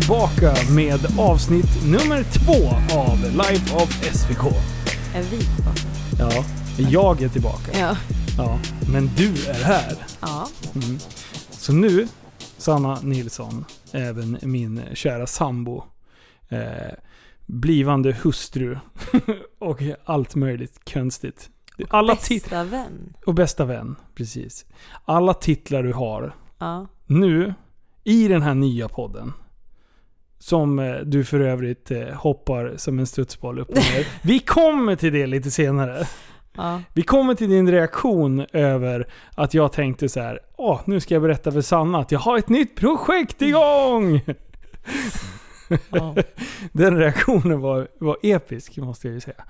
tillbaka med avsnitt nummer två av Life of SVK. Är vi tillbaka? Ja, jag är tillbaka. Ja. Ja, men du är här. Ja. Mm. Så nu, Sanna Nilsson, även min kära sambo, eh, blivande hustru och allt möjligt konstigt. Alla tit- Bästa vän. och bästa vän, precis. Alla titlar du har Ja. nu, i den här nya podden, som eh, du för övrigt eh, hoppar som en studsboll upp och ner. Vi kommer till det lite senare. Ja. Vi kommer till din reaktion över att jag tänkte så här. Åh, nu ska jag berätta för Sanna att jag har ett nytt projekt igång! ja. Den reaktionen var, var episk, måste jag ju säga.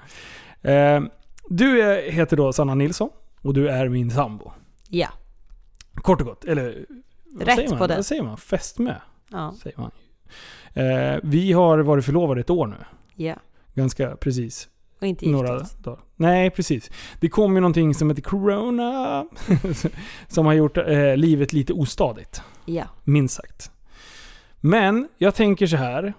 Eh, du är, heter då Sanna Nilsson och du är min sambo. ja. Kort och gott. Eller vad Rätt säger man? på det. Vad säger man? Fästmö, Ja. säger man. Eh, vi har varit förlovade ett år nu. Ja. Ganska precis. Och inte gift några oss. dagar. Nej, precis. Det kom ju någonting som heter Corona. som har gjort eh, livet lite ostadigt. Ja. Minst sagt. Men jag tänker så här.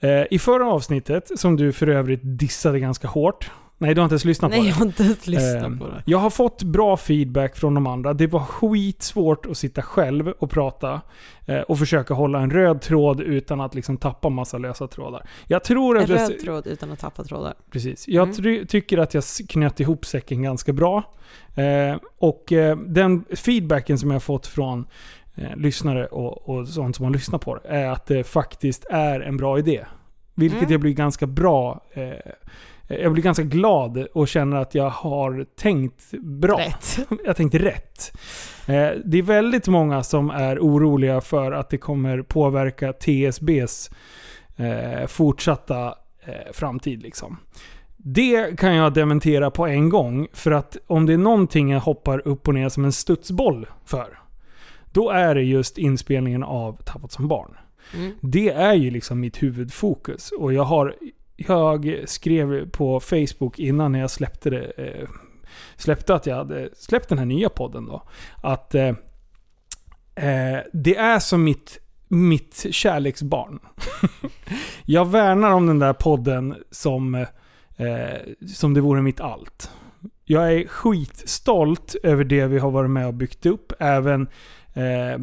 Eh, I förra avsnittet, som du för övrigt dissade ganska hårt. Nej, du har inte ens lyssnat Nej, på jag det. har inte ens lyssnat Eh, på det. Jag har fått bra feedback från de andra. Det var skitsvårt att sitta själv och prata eh, och försöka hålla en röd tråd utan att liksom tappa massa lösa trådar. Jag tror En att... jag- röd tråd utan att tappa trådar. Precis. Jag Mm. try- tycker att jag knöt ihop säcken ganska bra. Eh, och eh, den feedbacken som jag har fått från eh, lyssnare och, och sånt som har lyssnat på det är att det faktiskt är en bra idé. Vilket Mm. jag blir ganska bra... Jag blir ganska glad och känner att jag har tänkt bra. Rätt. Jag tänkte rätt. Eh, det är väldigt många som är oroliga för att det kommer påverka TSBs eh, fortsatta eh, framtid. Liksom. Det kan jag dementera på en gång. För att om det är någonting jag hoppar upp och ner som en studsboll för. Då är det just inspelningen av Tappat som barn. Mm. Det är ju liksom mitt huvudfokus. Och jag har... Jag skrev på Facebook innan jag släppte det... Eh, släppte att jag hade släppt den här nya podden då. Att eh, eh det är som mitt, mitt kärleksbarn. jag värnar om den där podden som, eh, som det vore mitt allt. Jag är skitstolt över det vi har varit med och byggt upp. Även eh,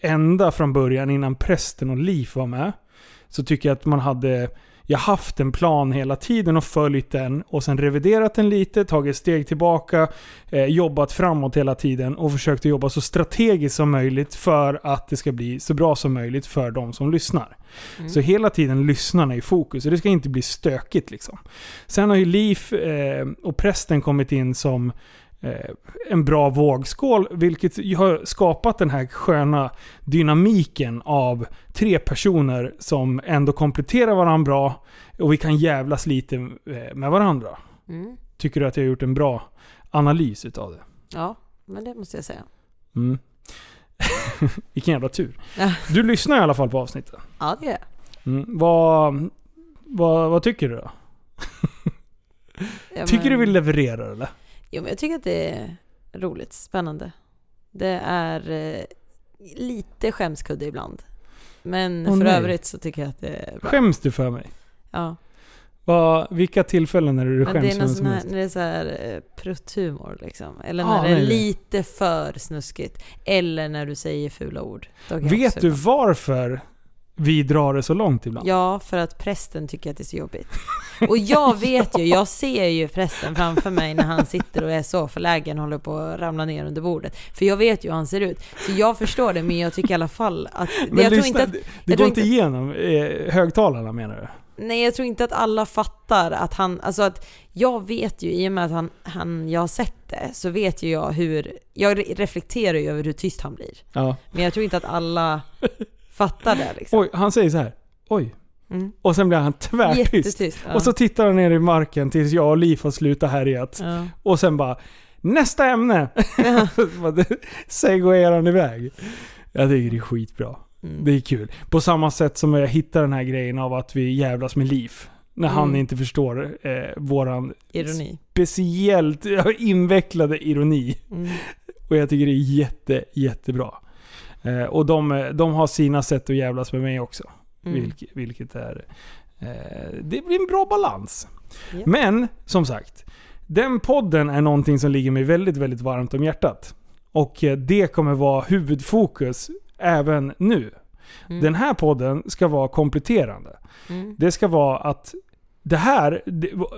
ända från början innan prästen och Liv var med. Så tycker jag att man hade jag haft en plan hela tiden och följt den och sen reviderat den lite, tagit steg tillbaka, eh, jobbat framåt hela tiden och försökt att jobba så strategiskt som möjligt för att det ska bli så bra som möjligt för de som lyssnar. Mm. Så hela tiden lyssnarna i fokus och det ska inte bli stökigt liksom. Sen har ju Liv eh, och prästen kommit in som en bra vågskål, vilket har skapat den här sköna dynamiken av tre personer som ändå kompletterar varandra bra och vi kan jävlas lite eh, med varandra. Mm. Tycker du att jag har gjort en bra analys utav det? Ja, men det måste jag säga. Mm. Vilken jävla tur. Du lyssnar i alla fall på avsnittet. Ja, det är jag. Mm. Vad, vad, vad tycker du då? Ja, Tycker du men- vi levererar eller? Jo, men jag tycker att det är roligt, spännande. Det är eh, lite skämskudde ibland. Men Åh, för nej. övrigt så tycker jag att det är bra. Skäms du för mig? Ja. Vad, vilka tillfällen när du Men det skäms är för någon vem sån som här, när det är så här eh, prutthumor liksom. Eller när det är nej, nej. lite för snuskigt. Eller när du säger fula ord. Då kan jag Vet du ibland- varför vi drar det så långt ibland? Ja, för att prästen tycker att det är så jobbigt. Och jag vet ju, jag ser ju prästen framför mig när han sitter och är så förlägen och håller på att ramla ner under bordet. För jag vet ju hur han ser ut. Så jag förstår det, men jag tycker i alla fall att... Men jag tror lyssna, inte att, det, går tror inte igenom eh, högtalarna menar du? nej, jag tror inte att alla fattar att han... Alltså att jag vet ju, i och med att han, han, jag har sett det, så vet ju jag hur... Jag re- reflekterar ju över hur tyst han blir. Ja. Men jag tror inte att alla fattar det liksom. Oj, han säger så här. Oj. Mm. Och sen blir han tvärtyst. Jättetyst. Ja. Och så tittar han ner i marken tills jag och Liv har slutat härjat. ja. Och sen bara Nästa ämne! Segwayar han iväg. Jag tycker det är skitbra. Mm. Det är kul. På samma sätt som jag hittar den här grejen av att vi jävlas med Liv. När han Mm. inte förstår eh, våran Ironi. speciellt ja, invecklade ironi. Mm. Och jag tycker det är jätte, jättebra. Eh, och de, de har sina sätt att jävlas med mig också. Mm. Vilk, vilket är... Eh, det blir en bra balans. Ja. Men, som sagt. Den podden är någonting som ligger mig väldigt, väldigt varmt om hjärtat. Och eh, det kommer vara huvudfokus även nu. Mm. Den här podden ska vara kompletterande. Mm. Det ska vara att det här,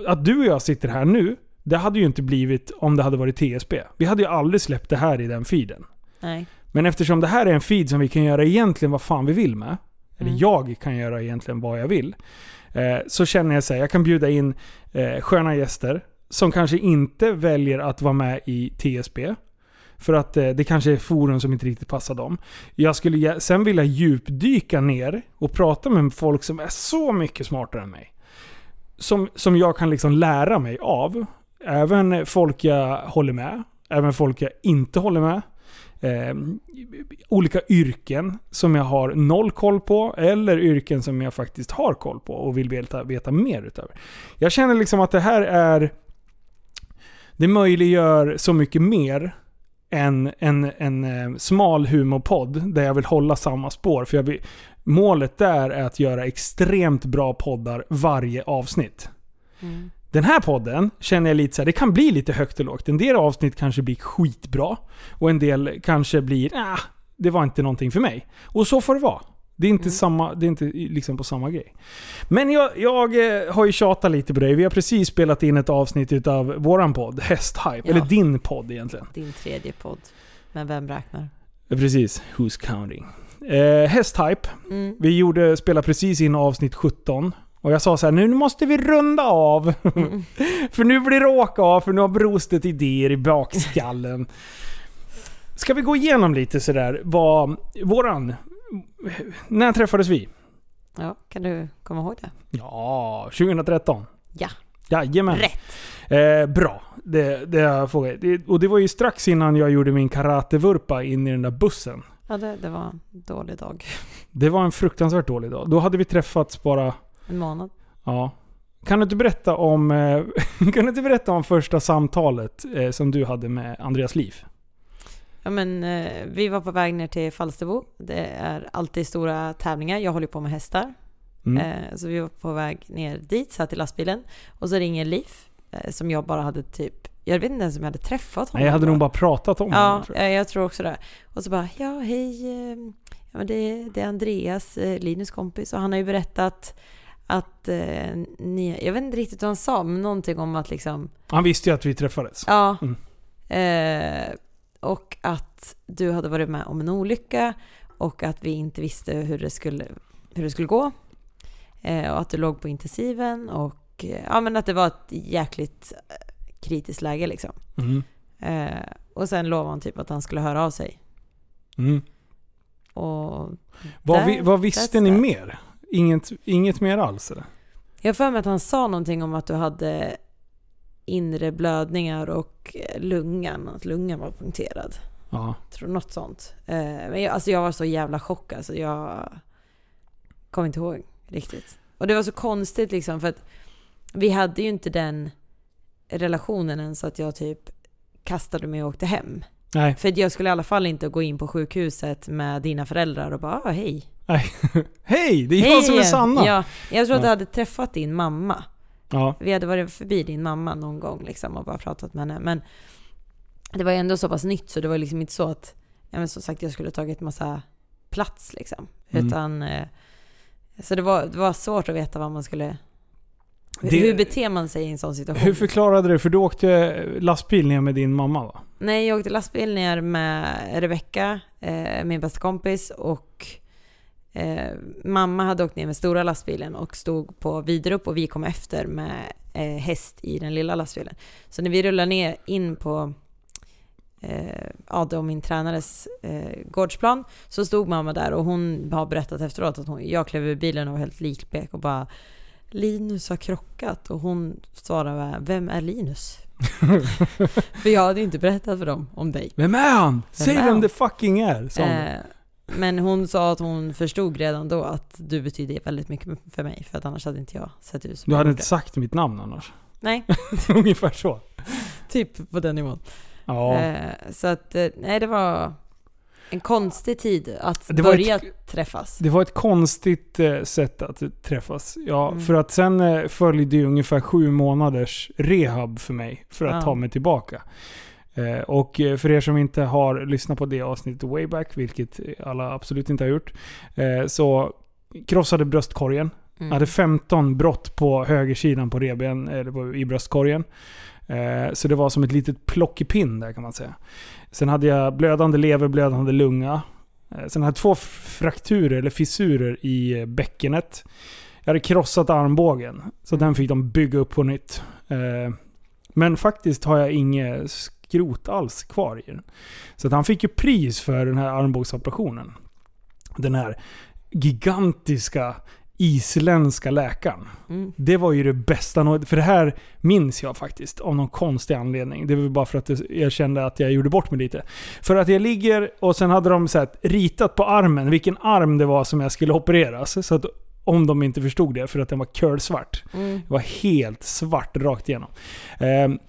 att du och jag sitter här nu, det hade ju inte blivit om det hade varit TSB. Vi hade ju aldrig släppt det här i den feeden. Nej. Men eftersom det här är en feed som vi kan göra egentligen vad fan vi vill med, eller Mm. jag kan göra egentligen vad jag vill, eh, så känner jag så här, jag kan bjuda in eh, sköna gäster som kanske inte väljer att vara med i TSB. För att eh, det kanske är forum som inte riktigt passar dem. Jag skulle sen vilja djupdyka ner och prata med folk som är så mycket smartare än mig. Som, som jag kan liksom lära mig av. Även folk jag håller med. Även folk jag inte håller med. Eh, olika yrken som jag har noll koll på. Eller yrken som jag faktiskt har koll på och vill veta, veta mer utöver. Jag känner liksom att det här är... Det möjliggör så mycket mer än en, en eh, smal humorpodd där jag vill hålla samma spår. För jag vill, målet där är att göra extremt bra poddar varje avsnitt. Mm. Den här podden känner jag lite så här, det kan bli lite högt och lågt. En del avsnitt kanske blir skitbra. Och en del kanske blir, ah, det var inte någonting för mig. Och så får det vara. Det är inte, Mm. samma, det är inte liksom på samma grej. Men jag, jag eh, har ju tjatat lite på dig. Vi har precis spelat in ett avsnitt utav våran podd, Hästhype. Ja. Eller din podd egentligen. Din tredje podd. Men vem räknar? Precis, Who's counting? Eh, Hästhype. Mm. Vi gjorde, spelade precis in avsnitt 17. Och jag sa så här, nu måste vi runda av. Mm. för nu blir det åka av, för nu har brostet idéer i bakskallen. Ska vi gå igenom lite sådär vad våran... När träffades vi? Ja, kan du komma ihåg det? Ja, 2013. Ja. Jajamän. Rätt. Eh, bra. Det, det jag frågat. Det, och det var ju strax innan jag gjorde min karatevurpa in i den där bussen. Ja, det, det var en dålig dag. Det var en fruktansvärt dålig dag. Då hade vi träffats bara... En månad. Ja. Kan du inte berätta om, eh, kan du inte berätta om första samtalet eh, som du hade med Andreas Liv? Ja, men, eh, vi var på väg ner till Falsterbo. Det är alltid stora tävlingar. Jag håller på med hästar. Mm. Så vi var på väg ner dit, satt i lastbilen. Och så ringer Liv, som jag bara hade typ... Jag vet inte ens om jag hade träffat honom. Nej, jag hade nog bara pratat om Ja, honom. Tror jag. tror också det. Och så bara, ja hej, ja, men det, det är Andreas, Linus kompis, och han har ju berättat att eh, ni, jag vet inte riktigt vad han sa, men någonting om att liksom, Han visste ju att vi träffades. ja, Mm. eh, och att du hade varit med om en olycka och att vi inte visste hur det skulle, hur det skulle gå. Eh, och att du låg på intensiven och eh, ja, men att det var ett jäkligt eh, kritiskt läge liksom. Mm. Eh, och sen lovade han typ att han skulle höra av sig. Mm. Och Vad, Där- vi, vad visste ni that. mer? Inget, inget mer alls eller? jag för mig att han sa någonting om att du hade inre blödningar och eh, lungan, att lungan var punkterad. Ja. Tror något sånt. Eh, men jag, alltså jag var så jävla chockad så jag kommer inte ihåg riktigt. Och det var så konstigt liksom för att vi hade ju inte den relationen än så att jag typ kastade mig och åkte hem. Nej. För jag skulle i alla fall inte gå in på sjukhuset med dina föräldrar och bara ah, hej. Hej! Det är jag som är igen." Sanna! Ja, jag tror att du hade träffat din mamma. Ja. Vi hade varit förbi din mamma någon gång liksom och bara pratat med henne. Men det var ju ändå så pass nytt så det var liksom inte så att, ja men som sagt jag skulle tagit massa plats liksom. Mm. Utan, eh, så det var, det var svårt att veta vad man skulle, Det- hur beter man sig i en sån situation? Hur förklarade du? För du åkte lastbil ner med din mamma va? Nej, jag åkte lastbil ner med Rebecka, eh, min bästa kompis och eh, mamma hade åkt ner med stora lastbilen och stod på Viderup och vi kom efter med eh, häst i den lilla lastbilen. Så när vi rullade ner in på eh, ja, då min tränares eh, gårdsplan så stod mamma där och hon har berättat efteråt att hon, jag klev ur bilen och var helt likblek och bara Linus har krockat och hon svarade Vem är Linus? för jag hade inte berättat för dem om dig. Vem är han? Säg är vem han? det fucking är! sa hon. Eh, men hon sa att hon förstod redan då att du betyder väldigt mycket för mig för att annars hade inte jag sett ut som Du hade inte sagt mitt namn annars. Nej, Ungefär så. typ på den nivån. Ja. Eh, så att, eh, nej det var... En konstig tid att Det börja ett- träffas. Det var ett konstigt eh, sätt att träffas. Ja, Mm. för att sen eh, följde ju ungefär sju månaders rehab för mig. För att Ja. ta mig tillbaka. Eh, och för er som inte har lyssnat på det avsnittet way back, vilket alla absolut inte har gjort. Så krossade bröstkorgen. Mm. Jag hade 15 brott på högersidan på reben, eller på, i bröstkorgen. Eh, så det var som ett litet plockepinn där kan man säga. Sen hade jag blödande lever, blödande lunga. Eh, sen hade jag två frakturer, eller fissurer i eh, bäckenet. Jag hade krossat armbågen, så den fick de bygga upp på nytt. Men faktiskt har jag inget skrot alls kvar i den. Så att han fick ju pris för den här armbågsoperationen. Den här gigantiska isländska läkaren. Mm. Det var ju det bästa. För det här minns jag faktiskt av någon konstig anledning. Det var bara för att jag kände att jag gjorde bort mig lite. För att jag ligger och sen hade de så här, ritat på armen vilken arm det var som jag skulle opereras. Så att om de inte förstod det, för att den var curlsvart. Mm. Det var helt svart rakt igenom. Ehm,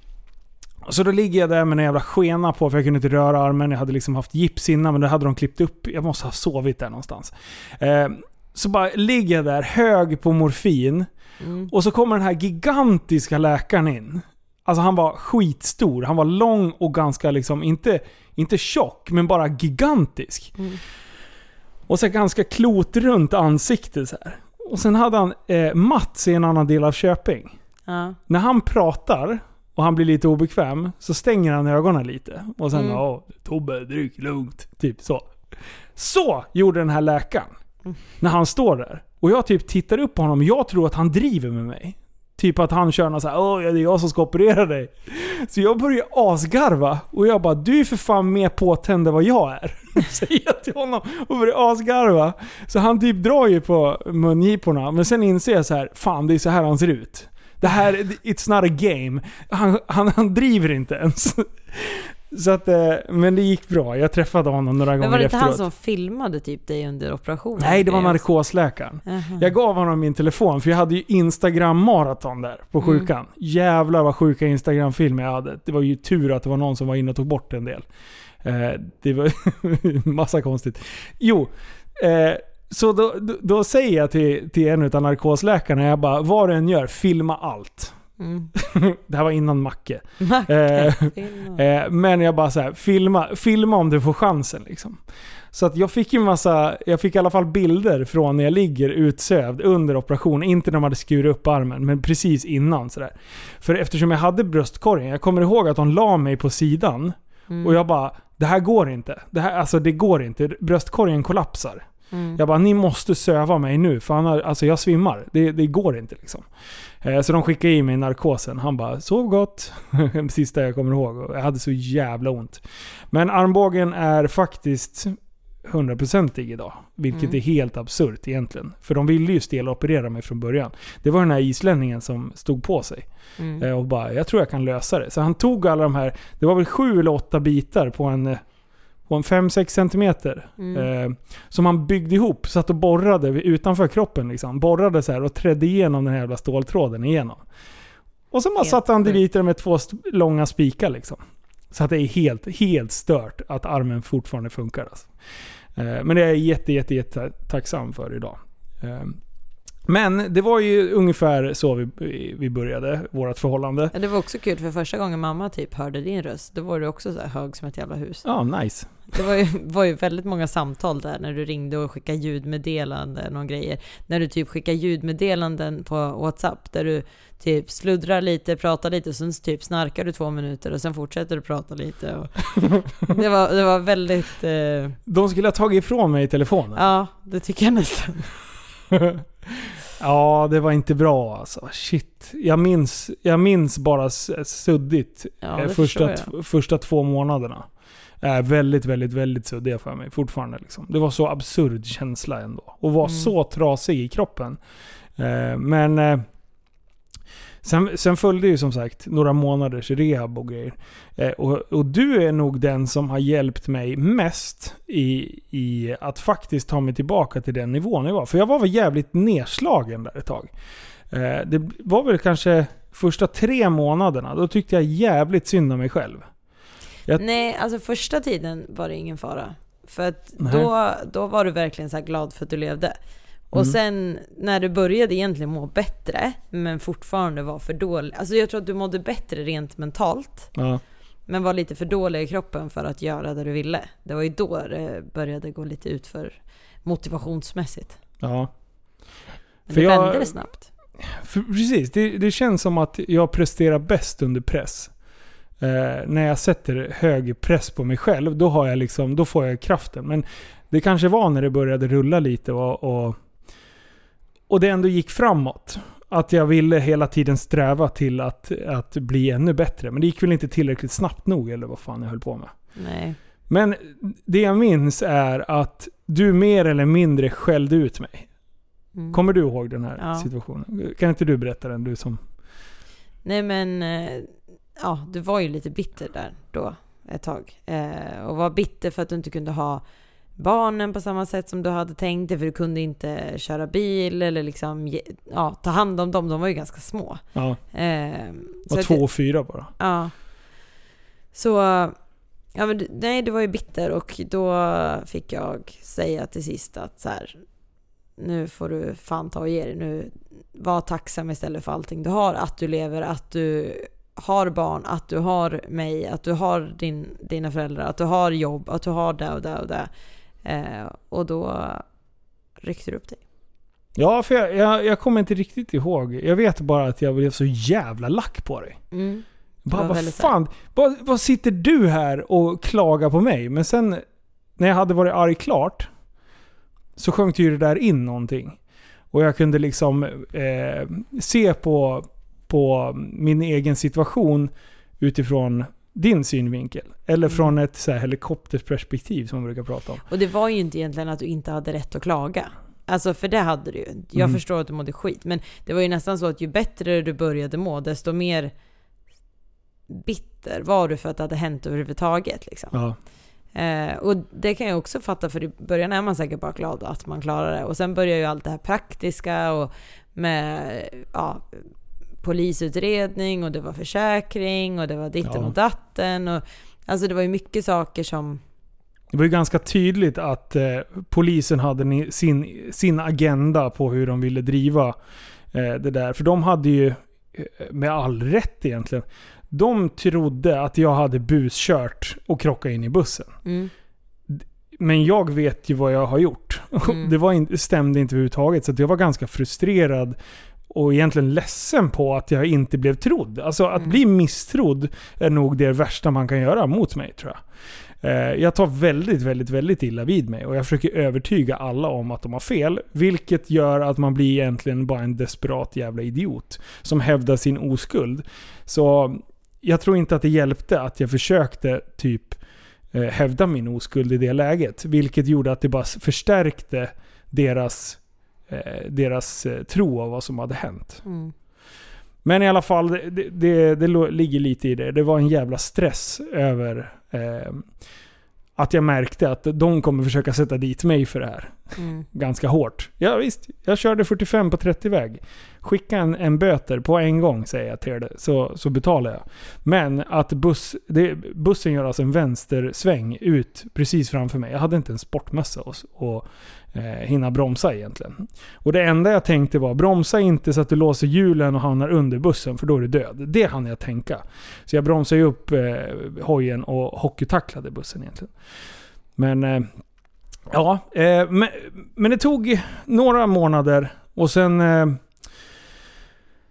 så då ligger jag där med en jävla skena på för jag kunde inte röra armen. Jag hade liksom haft gips innan men det hade de klippt upp. Jag måste ha sovit där någonstans. Ehm, så bara ligger jag där hög på morfin. Mm. Och så kommer den här gigantiska läkaren in. Alltså han var skitstor. Han var lång och ganska liksom, inte, inte tjock, men bara gigantisk. Mm. Och så ganska klotrunt ansikte så här. Och sen hade han eh, Mats i en annan del av Köping. Ja. När han pratar och han blir lite obekväm så stänger han ögonen lite. Och sen Mm. Tobbe, dryck lugnt. Typ så. Så gjorde den här läkaren. Mm. När han står där. Och jag typ tittar upp på honom och jag tror att han driver med mig. Typ att han kör någon såhär Åh, det är jag som ska operera dig. Så jag börjar asgarva. Och jag bara Du är för fan mer påtänd än vad jag är. Säger jag till honom och börjar asgarva. Så han typ drar ju på mungiporna. Men sen inser jag så här, Fan det är så här han ser ut. Det här, it's not a game. Han, han, han driver inte ens. Så att, eh, men det gick bra. Jag träffade honom några Men gånger var det inte efteråt. han som filmade typ dig under operationen? Nej, det var narkosläkaren. Jaha. Jag gav honom min telefon för jag hade ju Instagram-maraton där på Mm. sjukan. Jävlar vad sjuka Instagram-filmer jag hade. Det var ju tur att det var någon som var inne och tog bort en del. Eh, det var massa konstigt. Jo, eh, så då, då, då säger jag till, till en av narkosläkarna, jag bara vad du än gör, filma allt. Mm. Det här var innan Macke. Macke, Eh. Eh, men jag bara så här, filma, filma om du får chansen liksom. Så att jag fick ju massa, jag fick i alla fall bilder från när jag ligger utsövd under operationen. Inte när de hade skurit upp armen, men precis innan sådär. För eftersom jag hade bröstkorgen, jag kommer ihåg att de la mig på sidan. Mm. Och jag bara, det här går inte. Det här, alltså det går inte. Bröstkorgen kollapsar. Mm. Jag bara, ni måste söva mig nu för annars, alltså jag svimmar. Det, det går inte liksom. Eh, så de skickade i mig narkosen. Han bara, sov gott. Sista jag kommer ihåg. Jag hade så jävla ont. Men armbågen är faktiskt 100%ig idag. Vilket Mm. är helt absurt egentligen. För de ville ju steloperera mig från början. Det var den här islänningen som stod på sig. Mm. Eh, Och bara, jag tror jag kan lösa det. Så han tog alla de här, det var väl sju eller åtta bitar på en, eh, på en 5-6 centimeter. Mm. Eh, som han byggde ihop, satt och borrade utanför kroppen liksom. Borrade så här och trädde igenom den här jävla ståltråden igenom. Och bara Helt satte han dit det med två långa spikar liksom. Så att det är helt, helt stört att armen fortfarande funkar. Alltså. Eh, men det är jag jätte, jätte, jätte tacksam för idag. Eh, men det var ju ungefär så vi, vi började vårt förhållande. Ja, det var också kul för första gången mamma typ hörde din röst, då var du också så hög som ett jävla hus. Ja, nice. Det var ju, var ju väldigt många samtal där när du ringde och skickade ljudmeddelanden och grejer. När du typ skickar ljudmeddelanden på WhatsApp där du typ sluddrar lite, pratar lite och sen typ snarkar du två minuter och sen fortsätter du prata lite. Och det, var, det var väldigt... Eh, De skulle ha tagit ifrån mig telefonen. ja, det tycker jag nästan. Ja, det var inte bra alltså. Shit. Jag minns, jag minns bara suddigt Ja, eh, första, första två månaderna. Är väldigt, väldigt, väldigt suddiga för mig fortfarande. Liksom. Det var så absurd känsla ändå. Och var Mm. så trasig i kroppen. Eh, men eh, sen, sen följde ju som sagt några månaders rehab och grejer. Eh, och, och du är nog den som har hjälpt mig mest i, i att faktiskt ta mig tillbaka till den nivån jag var. För jag var väl jävligt nedslagen där ett tag. Eh, det var väl kanske första tre månaderna, då tyckte jag jävligt synd om mig själv. Jag- Nej, alltså första tiden var det ingen fara. För att Nej. då, då var du verkligen så glad för att du levde. Och Mm. sen när du började egentligen må bättre, men fortfarande var för dålig. Alltså jag tror att du mådde bättre rent mentalt, Ja. men var lite för dålig i kroppen för att göra det du ville. Det var ju då det började gå lite ut för motivationsmässigt. ja. Men För det jag- vände det snabbt. För, precis, det, det känns som att jag presterar bäst under press. Eh, när jag sätter hög press på mig själv, då, har jag liksom, då får jag kraften. Men det kanske var när det började rulla lite och, och, och det ändå gick framåt. Att jag ville hela tiden sträva till att, att bli ännu bättre. Men det gick väl inte tillräckligt snabbt nog, eller vad fan jag höll på med. Nej. Men det jag minns är att du mer eller mindre skällde ut mig. Mm. Kommer du ihåg den här Ja. situationen? Kan inte du berätta den, du som... Nej men, eh, ja du var ju lite bitter där då ett tag. Eh, och var bitter för att du inte kunde ha barnen på samma sätt som du hade tänkt dig. För du kunde inte köra bil eller liksom ja, ta hand om dem. De var ju ganska små. Ja, Eh, var två och fyra bara. Ja. Så, ja men nej du var ju bitter och då fick jag säga till sist att så här, nu får du fan ta och ge dig. Nu, var tacksam istället för allting du har. Att du lever, att du har barn, att du har mig, att du har din, dina föräldrar, att du har jobb, att du har det och det och det. Eh, och då ryckte du upp dig. Ja, för jag, jag, jag kommer inte riktigt ihåg. Jag vet bara att jag blev så jävla lack på dig. Mm. Bara, vad fan, vad, vad sitter du här och klagar på mig? Men sen när jag hade varit arg klart så sjönk ju det där in någonting. Och jag kunde liksom eh, se på, på min egen situation utifrån din synvinkel. Eller Mm. från ett så här, helikopterperspektiv som man brukar prata om. Och det var ju inte egentligen att du inte hade rätt att klaga. Alltså för det hade du ju. Jag Mm. förstår att du mådde skit. Men det var ju nästan så att ju bättre du började må, desto mer bitter var du för att det hade hänt överhuvudtaget. Liksom. Ja. Eh, och det kan jag också fatta, för i början är man säkert bara glad att man klarar det. Och sen börjar ju allt det här praktiska och med ja, polisutredning och det var försäkring och det var ditten Ja. och datten. Och, alltså det var ju mycket saker som... Det var ju ganska tydligt att eh, polisen hade sin, sin agenda på hur de ville driva eh, det där. För de hade ju, eh, med all rätt egentligen, de trodde att jag hade buskört och krockat in i bussen. Mm, Men jag vet ju vad jag har gjort. Mm. Det var inte, stämde inte överhuvudtaget. Så jag var ganska frustrerad och egentligen ledsen på att jag inte blev trodd. Alltså att Mm. bli misstrodd är nog det värsta man kan göra mot mig tror jag. Eh, Jag tar väldigt, väldigt, väldigt illa vid mig och jag försöker övertyga alla om att de har fel. Vilket gör att man blir egentligen bara en desperat jävla idiot. Som hävdar sin oskuld. Så jag tror inte att det hjälpte att jag försökte typ eh, hävda min oskuld i det läget. Vilket gjorde att det bara förstärkte deras, deras eh, tro av vad som hade hänt. mm, Men i alla fall, det, det, det, ligger lite i det. Det var en jävla stress över eh, att jag märkte att de kommer försöka sätta dit mig för det här. mm. Ganska hårt. Ja visst, jag körde 45 på 30-väg. Skicka en, en böter på en gång säger jag till det, så, så betalar jag. Men att buss, det, bussen gör alltså en vänstersväng ut precis framför mig. Jag hade inte en sportmössa och, och eh, hinna bromsa egentligen. Och det enda jag tänkte var, bromsa inte så att du låser hjulen och hamnar under bussen för då är du död. Det hann jag tänka. Så jag bromsade ju upp eh, hojen och hockeytacklade bussen egentligen. Men eh, Ja, eh, men, men det tog några månader och sen... Eh,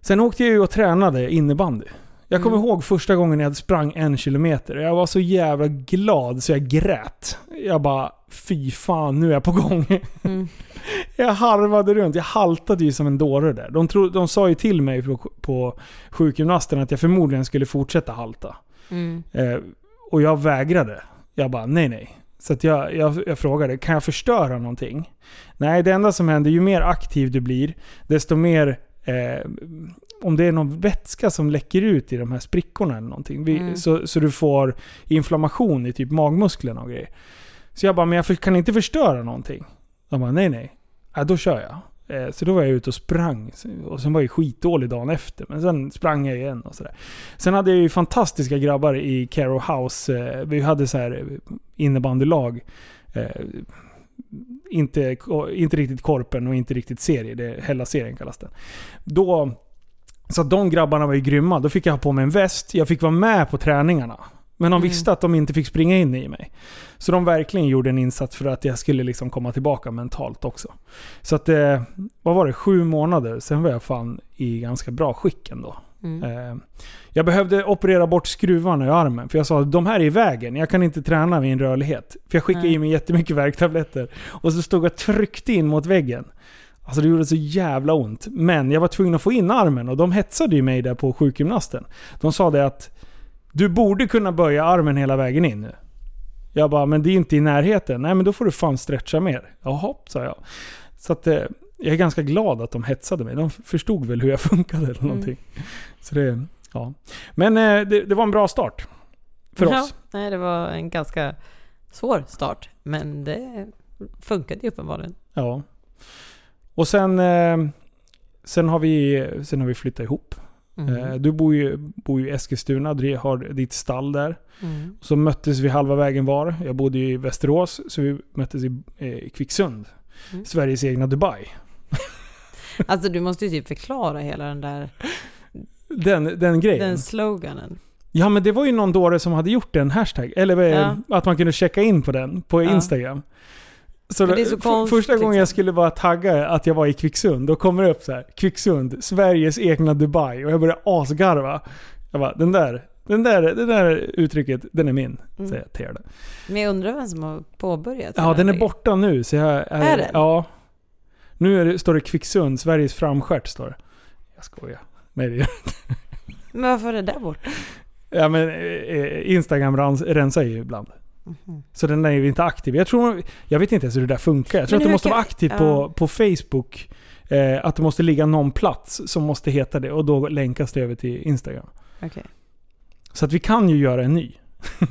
Sen åkte jag ju och tränade innebandy. Jag kommer Mm. ihåg första gången jag sprang en kilometer. Jag var så jävla glad så jag grät. Jag bara, fy fan nu är jag på gång. Mm. Jag harvade runt. Jag haltade ju som en dåre där. De, tro, de sa ju till mig på, på sjukgymnasten att jag förmodligen skulle fortsätta halta. Mm. Eh, och jag vägrade. Jag bara, nej nej. Så jag, jag, jag frågade, kan jag förstöra någonting? Nej, det enda som händer, ju mer aktiv du blir, desto mer... Eh, om det är någon vätska som läcker ut i de här sprickorna eller någonting. Vi, Mm. så, så du får inflammation i typ magmusklerna och grejer. Så jag bara, men jag kan inte förstöra någonting. De bara, nej nej. Ja, då kör jag. Eh, Så då var jag ute och sprang. Och sen var jag skitdålig dagen efter. Men sen sprang jag igen och sådär. Sen hade jag ju fantastiska grabbar i Caro House. Eh, Vi hade så här innebandylag. Inte, inte riktigt korpen och inte riktigt serie. Det är hela serien kallas det. Då, så de grabbarna var ju grymma. Då fick jag ha på mig en väst. Jag fick vara med på träningarna. Men de Mm. visste att de inte fick springa in i mig. Så de verkligen gjorde en insats för att jag skulle liksom komma tillbaka mentalt också. Så att, eh, vad var det? Sju månader, sen var jag fan i ganska bra skick ändå. Mm. Eh, jag behövde operera bort skruvarna i armen. För jag sa att de här är i vägen. Jag kan inte träna min rörlighet. För jag skickade Nej. i mig jättemycket värktabletter. Och så stod jag och tryckte in mot väggen. Alltså det gjorde så jävla ont. Men jag var tvungen att få in armen och de hetsade ju mig där på sjukgymnasten. De sa det att du borde kunna böja armen hela vägen in nu. Jag bara, men det är inte i närheten. Nej men då får du fan stretcha mer. Jaha, sa jag. Så att eh, jag är ganska glad att de hetsade mig. De förstod väl hur jag funkade eller någonting. Så det, ja. Men eh, det, det var en bra start. För ja, oss. Nej, det var en ganska svår start. Men det funkade ju uppenbarligen. Ja. Och sen, eh, sen, har vi, sen har vi flyttat ihop. Mm. Eh, du bor ju, bor ju i Eskilstuna, du har ditt stall där. Mm. Så möttes vi halva vägen var. Jag bodde i Västerås, så vi möttes i Kvicksund. Mm. Sveriges egna Dubai. Alltså du måste ju typ förklara hela den där Den, den grejen. den sloganen. Ja men det var ju någon dåre som hade gjort en hashtag. Eller eh, Ja. att man kunde checka in på den på Ja. Instagram. Så, det är så konstigt, första gången jag liksom. skulle bara tagga att jag var i Kvicksund, då kommer det upp så här. Kvicksund, Sveriges egna Dubai. Och jag började asgarva. Jag bara, den där, den där, det där uttrycket, den är min. Mm. Säger jag till det. Men jag undrar vem som har påbörjat Ja, den är borta nu. Så jag, Är den? Ja. Nu det, står det Kvicksund, Sveriges framstjärt står det. Jag skojar. Nej, det Men varför är det där borta? Ja men eh, Instagram rens, rensar ju ibland. Mhm. Så den är ju inte aktiv. Jag, tror, jag vet inte ens hur det där funkar. Jag tror att det hur måste kan- vara aktivt ja. på, på Facebook. Eh, att det måste ligga någon plats som måste heta det. Och då länkas det över till Instagram. Okej. Så att vi kan ju göra en ny.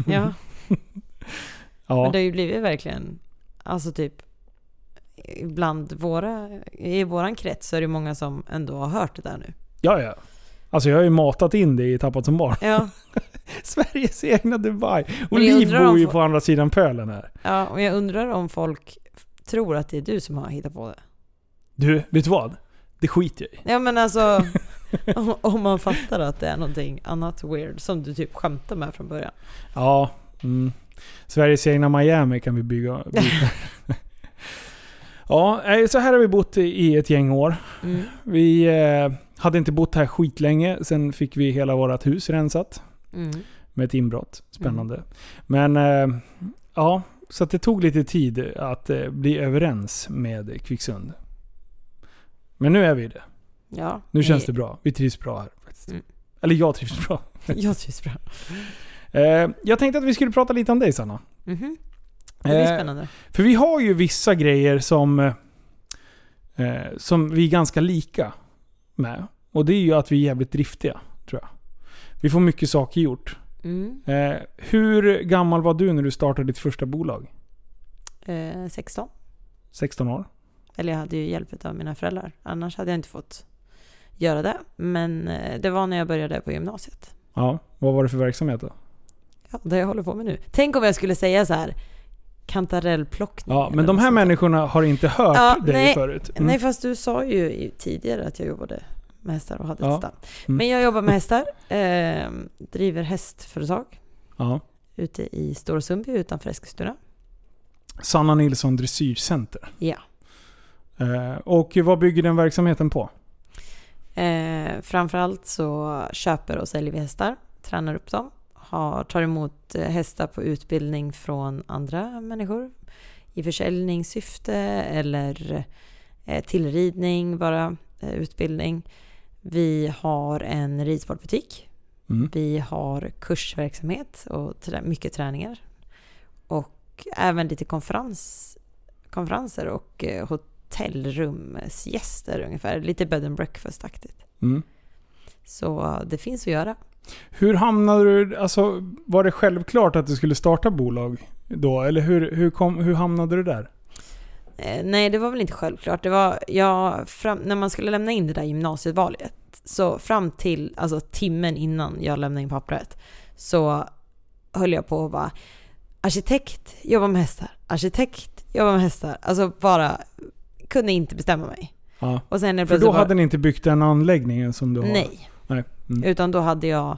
Ja, Ja, men det har ju blivit verkligen, alltså typ bland våra, i våran krets så är det många som ändå har hört det där nu. ja, ja. Alltså jag har ju matat in det i Tappat som barn. Ja, Sveriges egna Dubai. Och Liv bor ju på andra sidan pölen här. ja och jag undrar om folk tror att det är du som har hittat på det. Du, vet du vad? Det skiter jag i. Ja men alltså, om- om man fattar att det är någonting annat weird som du typ skämtar med från början. Ja. Mm. Sveriges egna Miami kan vi bygga. bygga. ja, nej, så här har vi bott i- ett gäng år. Mm. Vi eh, hade inte bott här skitlänge. Sen fick vi hela vårt hus rensat Mm. med ett inbrott. Spännande. Men eh, ja, så det tog lite tid att eh, bli överens med Kvicksund. Men nu är vi det. Ja, Nu känns det bra. Vi trivs bra här. faktiskt. Mm. Eller jag trivs bra. Jag trivs bra. Eh, jag tänkte att vi skulle prata lite om dig Sanna. Mhm. Det blir Eh, spännande. För vi har ju vissa grejer som, eh, som vi är ganska lika med. Och det är ju att vi är jävligt driftiga, tror jag. Vi får mycket saker gjort. Mm. Eh, hur gammal var du när du startade ditt första bolag? Eh, 16. 16 år? Eller jag hade ju hjälp av mina föräldrar. Annars hade jag inte fått göra det. Men det var när jag började på gymnasiet. Ja. Vad var det för verksamhet då? Ja, det jag håller på med nu. Tänk om jag skulle säga så här kantarellplockning. Ja, men de här sånt människorna har inte hört Ja, dig nej. förut. Mm. Nej, fast du sa ju tidigare att jag jobbade med hästar och hade Ja. ett stall. Mm. Men jag jobbar med hästar. Eh, driver hästföretag Ja. ute i Stora Sundby utanför Eskilstuna. Sanna Nilsson Dressyrcenter. Ja. Eh, och vad bygger den verksamheten på? Eh, framförallt så köper och säljer vi hästar, tränar upp dem, har, tar emot eh, hästar på utbildning från andra människor i försäljningssyfte eller eh, tillridning, bara eh, utbildning. Vi har en ridsportbutik. Mm. Vi har kursverksamhet och trä, mycket träningar. Och även lite konferens, konferenser och hotellrumsgäster ungefär. Lite bed and breakfast-aktigt. Mm. Så det finns att göra. Hur hamnade du... Alltså, var det självklart att du skulle starta bolag då? Eller hur, hur, kom, hur hamnade du där? Eh, nej, det var väl inte självklart. Det var, jag, fram, när man skulle lämna in det där gymnasievalet, så fram till alltså, timmen innan jag lämnade in pappret, så höll jag på att bara arkitekt, jobba med hästar, arkitekt, jobba med hästar. Alltså bara, kunde inte bestämma mig. Ja. Och sen För då bara- hade ni inte byggt den anläggningen som du har? Nej. Mm. Utan då hade jag,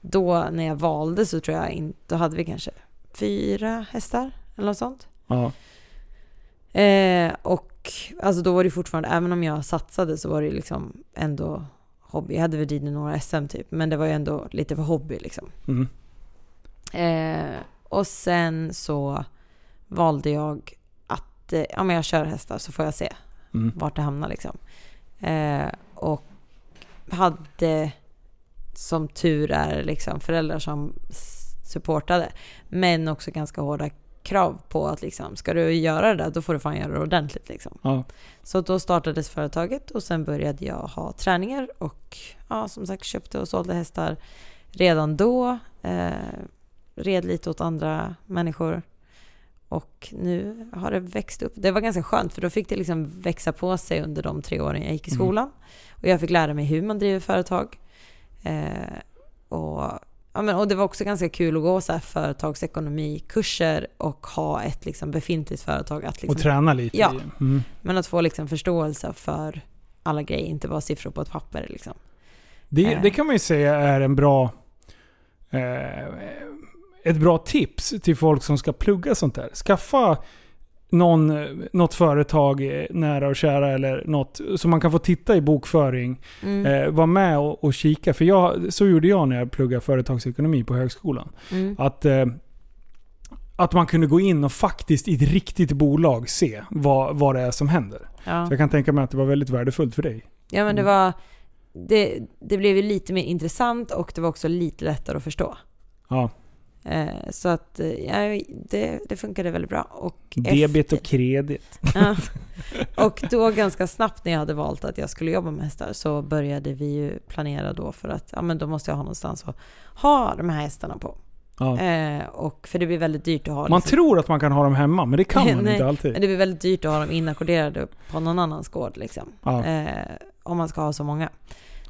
då när jag valde så tror jag inte, då hade vi kanske fyra hästar eller något sånt. Ja. Eh, och alltså då var det fortfarande, även om jag satsade så var det liksom ändå hobby. Jag hade väl ridit några SM typ, men det var ju ändå lite för hobby liksom. Mm. Eh, och sen så valde jag att, eh, ja men jag kör hästar så får jag se Mm. vart det hamnar liksom. Eh, och hade som tur är liksom föräldrar som supportade. Men också ganska hårda krav på att liksom, ska du göra det där då får du fan göra det ordentligt liksom. Ja. Så då startades företaget och sen började jag ha träningar och ja, som sagt köpte och sålde hästar redan då. Eh, red lite åt andra människor. Och nu har det växt upp. Det var ganska skönt för då fick det liksom växa på sig under de tre åren jag gick i Mm. skolan. Och jag fick lära mig hur man driver företag. Eh, och, ja, men, och det var också ganska kul att gå så här företagsekonomikurser och ha ett liksom befintligt företag att liksom Och träna lite Ja. Mm. men att få liksom förståelse för alla grejer, inte bara siffror på ett papper liksom. Det, Eh. det kan man ju säga är en bra... Eh, ett bra tips till folk som ska plugga sånt där. Skaffa någon, något företag eh, nära och kära eller något så man kan få titta i bokföring. Mm. Eh, var med och, och kika. För jag, så gjorde jag när jag pluggade företagsekonomi på högskolan. Mm. Att, eh, att man kunde gå in och faktiskt i ett riktigt bolag se vad, vad det är som händer. Ja. Så jag kan tänka mig att det var väldigt värdefullt för dig. ja, men det Mm. var... Det, det blev ju lite mer intressant och det var också lite lättare att förstå. Ja. Eh, så att eh, ja, det, det funkade väldigt bra. Och Debit efter- och kredit. Ja. Och då ganska snabbt när jag hade valt att jag skulle jobba med hästar så började vi ju planera då för att ja, men då måste jag ha någonstans att ha de här hästarna på. Ja. Eh, och för det blir väldigt dyrt att ha Man liksom- tror att man kan ha dem hemma, men det kan man Nej, inte alltid. Men det blir väldigt dyrt att ha dem inackorderade på någon annans gård liksom. Ja. Eh, om man ska ha så många.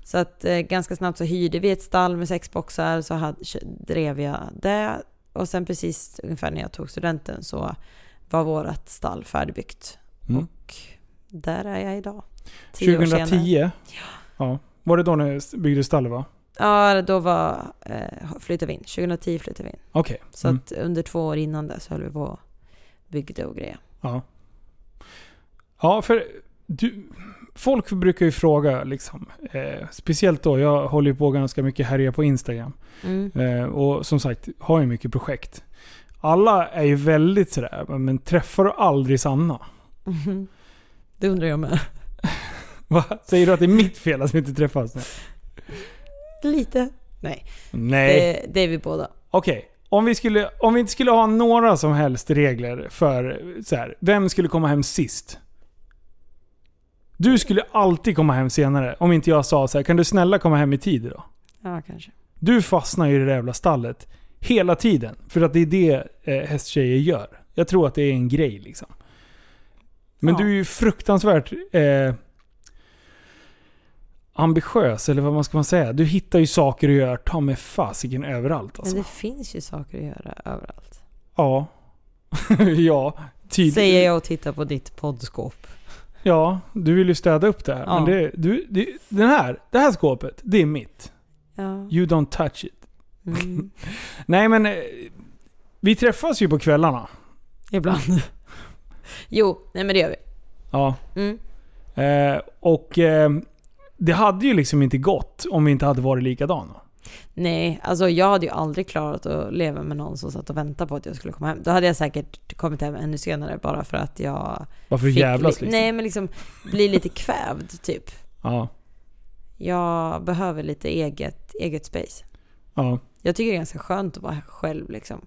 Så att eh, ganska snabbt så hyrde vi ett stall med sex boxar, så hade, drev jag det. Och sen precis ungefär när jag tog studenten så var vårt stall färdigbyggt. Mm. Och där är jag idag. Tio år senare. 2010? Ja. Var det då ni byggde stallet va? Ja, då var, eh, flyttade vi in. 2010 flyttade vi in. Okej. Så Mm. att under två år innan det så höll vi på och byggde och grejer. Ja. Ja, för du, folk brukar ju fråga liksom. Eh, speciellt då, jag håller ju på ganska mycket härja på Instagram. Mm. Eh, och som sagt, har ju mycket projekt. Alla är ju väldigt sådär, men träffar du aldrig Sanna? Mhm. Det undrar jag med. Va? Säger du att det är mitt fel att vi inte träffas? Nej. Lite. Nej, Nej. det, det är vi båda. Okej. Om, vi skulle, om vi inte skulle ha några som helst regler för så här, vem skulle komma hem sist? Du skulle alltid komma hem senare om inte jag sa så här, kan du snälla komma hem i tid idag? Ja, kanske. Du fastnar ju i det där jävla stallet hela tiden. För att det är det eh, hästtjejer gör. Jag tror att det är en grej liksom. Men Ja. du är ju fruktansvärt eh, ambitiös, eller vad man ska man säga. Du hittar ju saker att göra ta med fasiken överallt alltså. Men det finns ju saker att göra överallt. Ja. ja, tydligt. Säger jag och tittar på ditt poddskåp. Ja, du vill ju städa upp det här. Ja. Men det, du, det, den här, det här skåpet, det är mitt. Ja. You don't touch it. Mm. Nej men, eh, vi träffas ju på kvällarna. Ibland. jo, nej men det gör vi. Ja. Mm. Eh, och eh, det hade ju liksom inte gått om vi inte hade varit likadana. Nej, alltså jag hade ju aldrig klarat att leva med någon som satt och väntade på att jag skulle komma hem. Då hade jag säkert kommit hem ännu senare bara för att jag... Varför jävlas li- liksom? Nej, men liksom bli lite kvävd typ. Ja. Jag behöver lite eget, eget space. Ja. Jag tycker det är ganska skönt att vara själv liksom.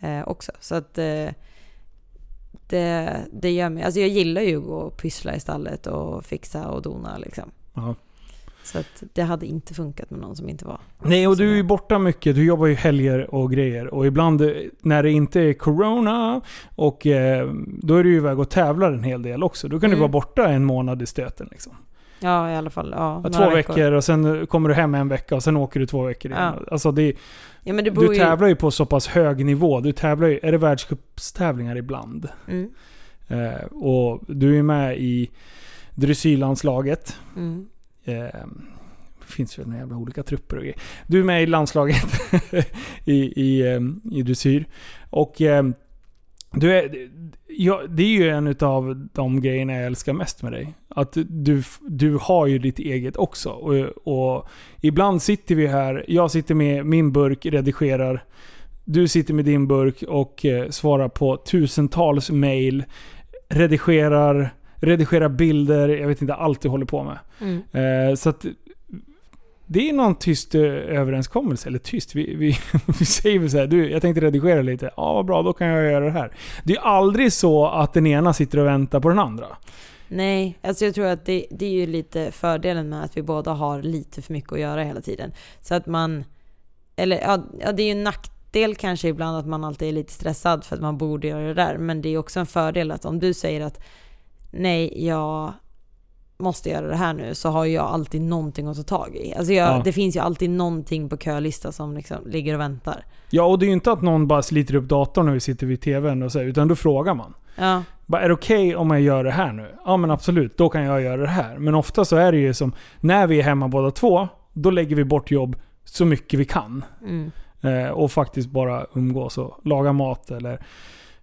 Eh, också. Så att eh, det, det gör mig... Alltså jag gillar ju att gå och pyssla i stallet och fixa och dona liksom. ja. Så att det hade inte funkat med någon som inte var... Nej, och du är ju borta mycket. Du jobbar ju helger och grejer. Och ibland eh, när det inte är corona, och eh, då är du ju iväg och tävlar en hel del också. Då kan du Mm. vara borta en månad i stöten liksom. Ja, i alla fall. Ja, två veckor. och sen kommer du hem en vecka och sen åker du två veckor igen. Ja. Alltså det, Ja, det du tävlar ju på så pass hög nivå. Du tävlar ju, är det världscupstävlingar ibland? Mm, Eh, och du är med i dressyrlandslaget. mm, Eh, det finns väl några jävla olika trupper och grejer. Du är med i landslaget i, i, eh, i dressyr. Och eh, du är, ja, det är ju en av de grejerna jag älskar mest med dig. Att du, du har ju ditt eget också. Och, och ibland sitter vi här, jag sitter med min burk, redigerar. Du sitter med din burk och eh, svarar på tusentals mail. Redigerar, redigerar bilder, jag vet inte allt du håller på med. mm. Eh, så att det är någon tyst eh, överenskommelse. Eller tyst, vi, vi, vi säger väl såhär, du jag tänkte redigera lite. Ja, vad bra, då kan jag göra det här. Det är aldrig så att den ena sitter och väntar på den andra. Nej, alltså jag tror att det, det är ju lite fördelen med att vi båda har lite för mycket att göra hela tiden. Så att man, eller ja, ja det är ju en nackdel kanske ibland att man alltid är lite stressad för att man borde göra det där. Men det är också en fördel att om du säger att nej, jag måste göra det här nu så har jag alltid någonting att ta tag i. Alltså jag, Ja. det finns ju alltid någonting på kölista som liksom ligger och väntar. Ja, och det är ju inte att någon bara sliter upp datorn när vi sitter vid TVn och så, utan då frågar man. Ja, Bara, är det okej om jag gör det här nu? Ja men absolut, då kan jag göra det här. Men ofta så är det ju som, när vi är hemma båda två, då lägger vi bort jobb så mycket vi kan. mm, Eh, och faktiskt bara umgås och laga mat eller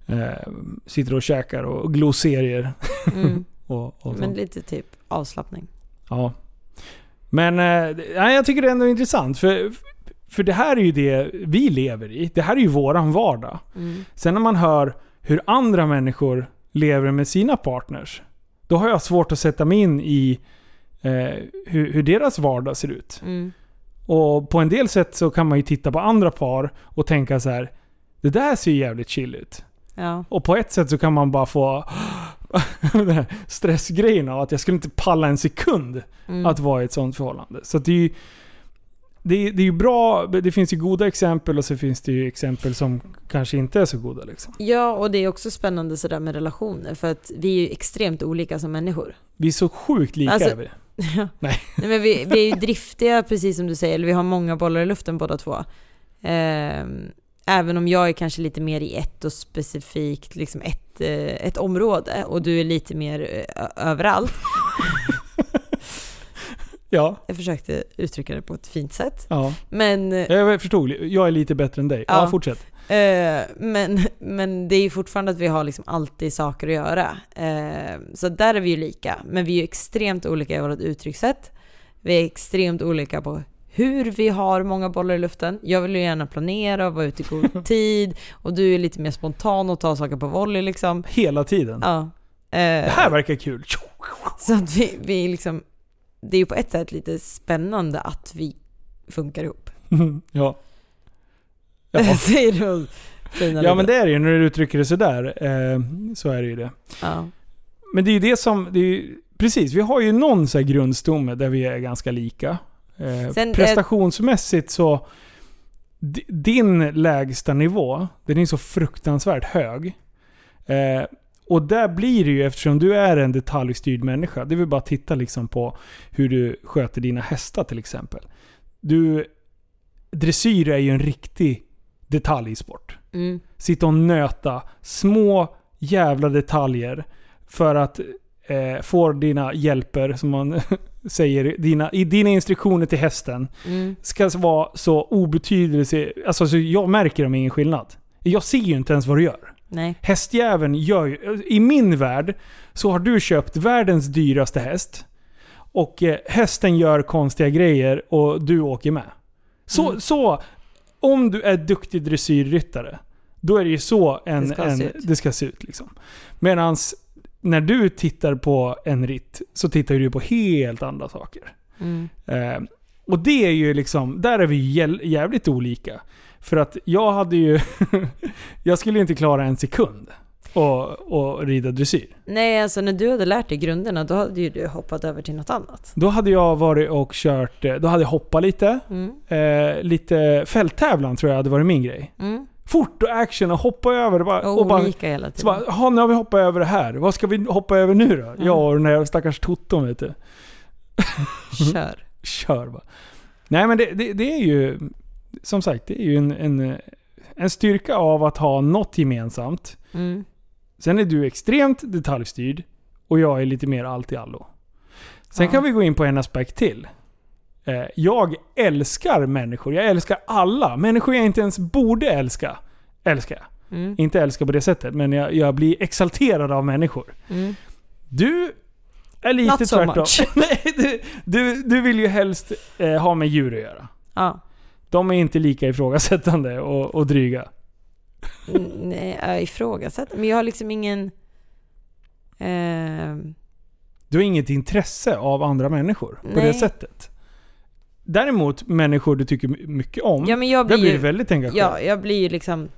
eh, sitter och käkar och glor serier. mm. Och, och men lite typ avslappning. Ja. Men eh, jag tycker det är ändå intressant. För, för det här är ju det vi lever i. Det här är ju våran vardag. Mm. Sen när man hör hur andra människor lever med sina partners. Då har jag svårt att sätta mig in i eh, hur, hur deras vardag ser ut. Mm. Och på en del sätt så kan man ju titta på andra par och tänka så här. Det där ser ju jävligt chill ut. Ja. Och på ett sätt så kan man bara få stressgrejen av att jag skulle inte palla en sekund Mm. att vara i ett sånt förhållande. Så det är ju det är, det är bra, det finns ju goda exempel och så finns det ju exempel som kanske inte är så goda. Liksom. Ja, och det är också spännande sådär med relationer för att vi är ju extremt olika som människor. Vi är så sjukt lika Alltså- är vi. Nej, men vi, vi är ju driftiga precis som du säger, eller vi har många bollar i luften båda två. Ehm, även om jag är kanske lite mer i ett och specifikt liksom ett, eh, ett område och du är lite mer eh, överallt. Ja, Jag försökte uttrycka det på ett fint sätt. ja. Men, eh, Jag förstod. Jag är lite bättre än dig. Ja, Ja. fortsätt. Eh, men, men det är ju fortfarande att vi har liksom alltid saker att göra. Eh, så där är vi ju lika. Men vi är ju extremt olika i vårt uttryckssätt. Vi är extremt olika på hur vi har många bollar i luften. Jag vill ju gärna planera och vara ute i god tid. Och du är lite mer spontan och tar saker på volley liksom. Hela tiden. Ja. Eh, Det här verkar kul. så att vi, vi liksom... Det är ju på ett sätt lite spännande att vi funkar ihop. ja. Ja. Säger du flinar ja men det är det ju när du uttrycker det sådär. Eh, så är det ju det. Ja. Men det är ju det som... Det är ju, precis, vi har ju någon så här grundstomme där vi är ganska lika. Eh, Sen, eh, prestationsmässigt så... di- Din lägsta nivå, den är så fruktansvärt hög. Eh, och där blir det ju, eftersom du är en detaljstyrd människa, det vill bara titta liksom på hur du sköter dina hästar till exempel. Du... Dressyr är ju en riktig detaljsport Mm. sitta och nöta små jävla detaljer för att eh, få dina hjälper, som man säger, dina, i dina instruktioner till hästen Mm. ska vara så obetydelse... Alltså så jag märker dem ingen skillnad. Jag ser ju inte ens vad du gör. Nej. Hästjäveln gör ju... I min värld så har du köpt världens dyraste häst. Och eh, hästen gör konstiga grejer och du åker med. Så, Mm. så om du är duktig dressyrryttare, då är det ju så en, Det ska en, se ut. det ska se ut. Liksom. Medan när du tittar på en ritt så tittar du på helt andra saker. Mm. Eh, och det är ju liksom, där är vi jävligt olika. För att jag hade ju, jag skulle inte klara en sekund och, och rida dressyr. Nej, alltså när du hade lärt dig grunderna, då hade ju du hoppat över till något annat. Då hade jag varit och kört, eh, då hade jag hoppat lite. Mm. Eh, lite fälttävlan tror jag hade varit min grej. Mm. Fort och action och hoppa över. Bara, Och och bara, hela så tiden. bara, "Jaha, nu har vi hoppat över det här. Vad ska vi hoppa över nu då? Mm. Jag och den där stackars Toton vet du. Kör. Kör bara. Nej men det, det, det är ju, som sagt, det är ju en, en, en styrka av att ha något gemensamt. Mm. Sen är du extremt detaljstyrd och jag är lite mer allt i allo. Sen Ja. kan vi gå in på en aspekt till. Eh, Jag älskar människor. Jag älskar alla. Människor jag inte ens borde älska, älskar jag. Mm. Inte älska på det sättet, men jag, jag blir exalterad av människor. Mm. Du är lite Not so tvärtom. much. Nej, du, du, du vill ju helst eh, ha med djur att göra. Ja. De är inte lika ifrågasättande och, och dryga. Mm, Nej, jag ifrågasätter. Men jag har liksom ingen... ehm, Du har inget intresse av andra människor på det Nej. sättet. Däremot människor du tycker mycket om, ja, men jag där blir blir du väldigt engagerad. Ja, jag blir ju liksom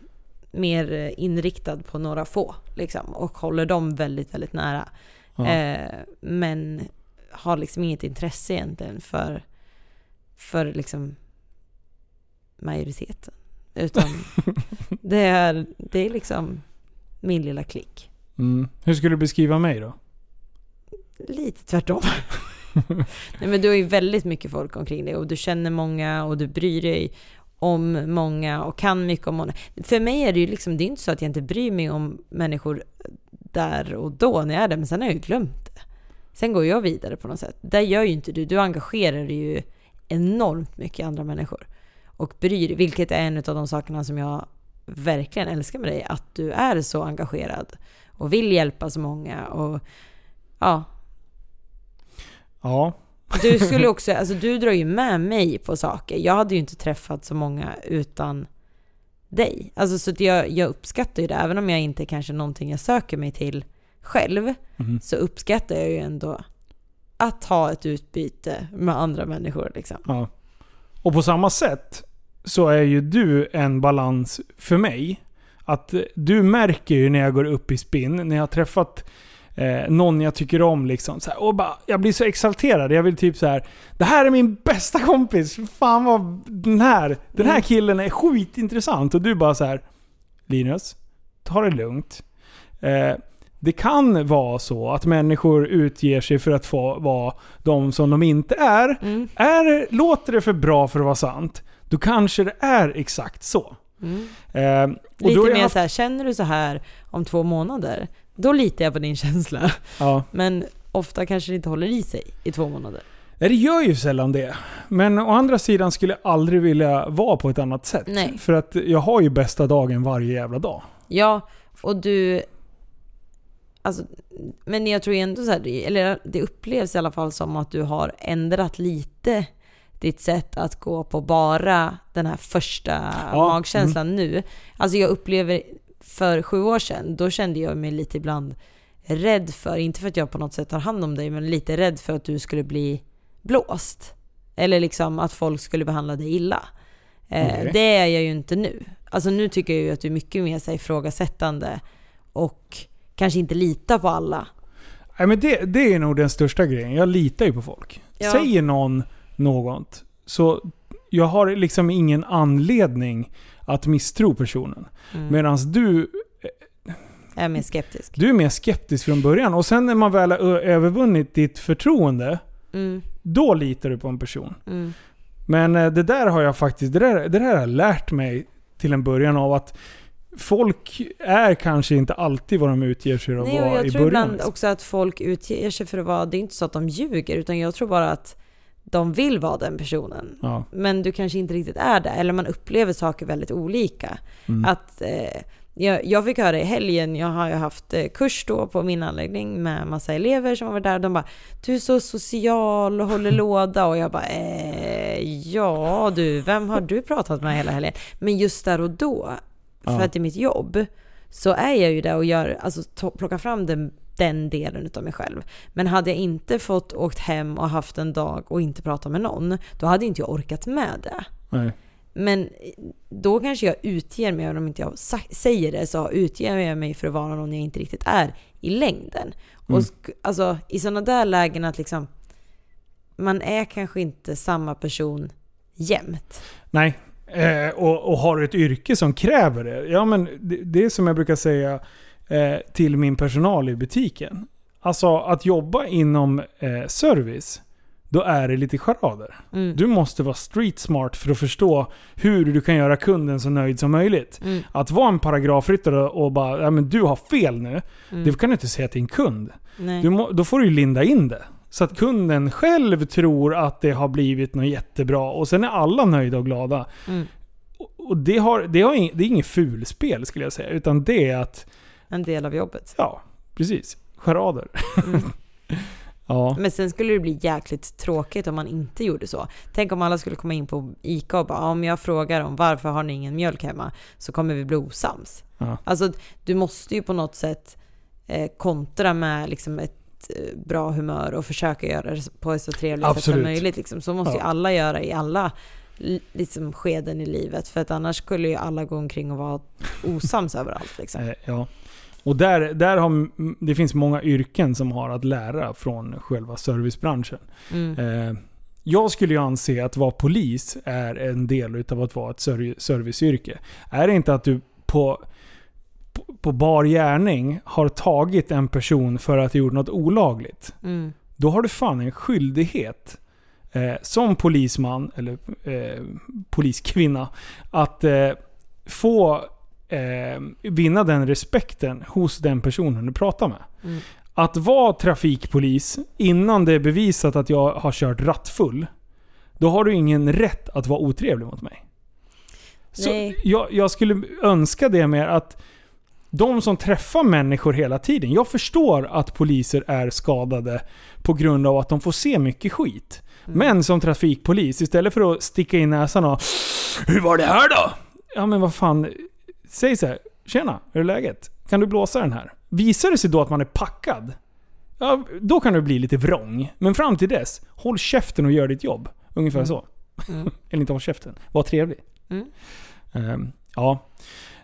mer eh, inriktad på några få. Liksom, och håller dem väldigt, väldigt nära. Ja. Eh, men har liksom inget intresse egentligen för, för liksom majoriteten. Utan det är, det är liksom min lilla klick. Mm. Hur skulle du beskriva mig då? Lite tvärtom. Nej, men du har ju väldigt mycket folk omkring dig och du känner många och du bryr dig om många och kan mycket om många. För mig är det ju liksom, det är inte så att jag inte bryr mig om människor där och då när jag är där, men sen har jag ju glömt det. Sen går jag vidare på något sätt. Det gör ju inte du. Du engagerar dig ju enormt mycket i andra människor. Och bryr dig, vilket är en av de sakerna som jag verkligen älskar med dig. Att du är så engagerad och vill hjälpa så många. Och ja, Ja. du skulle också, alltså du drar ju med mig på saker. Jag hade ju inte träffat så många utan dig. Alltså så jag, jag uppskattar ju det, även om jag inte kanske någonting jag söker mig till själv, Mhm. så uppskattar jag ju ändå att ha ett utbyte med andra människor liksom. ja. Och på samma sätt så är ju du en balans för mig. Att du märker ju när jag går upp i spinn, när jag har träffat eh, någon jag tycker om liksom. Så här, och bara, jag blir så exalterad. Jag vill typ så här. Det här är min bästa kompis. Fan vad den här, den här Mm. killen är skitintressant. Och du bara så här. Linus, ta det lugnt. Eh, det kan vara så att människor utger sig för att få vara de som de inte är. Mm. är låter det för bra för att vara sant, då kanske det är exakt så. Mm. Eh, Lite mer haft- så här, känner du så här om två månader, då litar jag på din känsla. Ja. Men ofta kanske det inte håller i sig i två månader. Nej, det gör ju sällan det. Men å andra sidan skulle jag aldrig vilja vara på ett annat sätt. Nej. För att jag har ju bästa dagen varje jävla dag. Ja, och du... Alltså, men jag tror ändå så här, eller det upplevs i alla fall som att du har ändrat lite ditt sätt att gå på bara den här första Ja, magkänslan nu. Alltså jag upplever för sju år sedan, då kände jag mig lite ibland rädd för, inte för att jag på något sätt tar hand om dig, men lite rädd för att du skulle bli blåst. Eller liksom att folk skulle behandla dig illa. Eh, Okej. Det är jag ju inte nu. Alltså nu tycker jag ju att du är mycket mer så här ifrågasättande och kanske inte litar på alla. Nej, men det, det är nog den största grejen. Jag litar ju på folk. Ja. Säger någon något, så jag har liksom ingen anledning att misstro personen. Mm. Medan du Jag är mer skeptisk. Du är mer skeptisk från början och sen när man väl har övervunnit ditt förtroende, Mm, då litar du på en person. mm, Men eh, det där har jag faktiskt, det där, det där har jag lärt mig till en början av att folk är kanske inte alltid vad de utger sig att Nej, vara jag i tror början. ibland liksom. också att folk utger sig för att vara, det är inte så att de ljuger, utan jag tror bara att de vill vara den personen. Ja. Men du kanske inte riktigt är det, eller man upplever saker väldigt olika. Mm. Att, eh, jag, jag fick höra i helgen, jag har ju haft eh, kurs då på min anläggning med massa elever som var där. De bara Du är så social och håller låda. Och jag bara eh, Ja du, vem har du pratat med hela helgen? Men just där och då, för Ja. att det är mitt jobb, så är jag ju där och gör, alltså to- plockar fram den, den delen utav mig själv. Men hade jag inte fått åkt hem och haft en dag och inte pratat med någon, då hade inte jag orkat med det. Nej. Men då kanske jag utger mig, om inte jag säger det, så utger jag mig för att vara någon jag inte riktigt är i längden. Mm. Och alltså, i sådana där lägen att liksom, man är kanske inte samma person jämt. Nej. Eh, och, och har ett yrke som kräver det. Ja men det, det är som jag brukar säga eh, till min personal i butiken. Alltså att jobba inom eh, service. då är det lite charader. Mm. Du måste vara street smart för att förstå hur du kan göra kunden så nöjd som möjligt. Mm. Att vara en paragrafryttare och bara ja, men du har fel nu. Mm. Det kan du inte säga till en kund. Må, då får du linda in det. Så att kunden själv tror att det har blivit något jättebra och sen är alla nöjda och glada. Mm. Och- det, har, det, har det är inget fulspel skulle jag säga. Utan det är att, En del av jobbet. ja, precis. Charader. Mm. Ja. Men sen skulle det bli jäkligt tråkigt om man inte gjorde så. Tänk om alla skulle komma in på ICA och bara, "Ja, om jag frågar om varför har ni ingen mjölk hemma? Så kommer vi bli osams. Ja. Alltså, du måste ju på något sätt eh, kontra med liksom ett eh, bra humör och försöka göra det på ett så trevligt sätt som Absolut. möjligt. Liksom. Så måste ju Ja. alla göra i alla li- liksom, skeden i livet. För att annars skulle ju alla gå omkring och vara osams överallt. Liksom. Eh, ja. Och där, där har, det finns många yrken som har att lära från själva servicebranschen. Mm. Eh, jag skulle ju anse att vara polis är en del utav att vara ett ser- serviceyrke. Är det inte att du på, på, på bar gärning har tagit en person för att ha gjort något olagligt. Mm. Då har du fan en skyldighet eh, som polisman, eller eh, poliskvinna, att eh, få eh, vinna den respekten hos den personen du pratar med. Mm. Att vara trafikpolis innan det är bevisat att jag har kört rattfull, då har du ingen rätt att vara otrevlig mot mig. Så Nej. jag, jag skulle önska det mer att de som träffar människor hela tiden. Jag förstår att poliser är skadade på grund av att de får se mycket skit. Mm. Men som trafikpolis, istället för att sticka in näsan och Hur var det här då? Ja men vad fan. Säg så här. Tjena, hur är läget? Kan du blåsa den här? Visar det sig då att man är packad? Ja, då kan du bli lite vrång. Men fram till dess, håll käften och gör ditt jobb. Ungefär Mm. så. Mm. Eller inte håll käften. Var trevlig. Mm. Ehm, ja.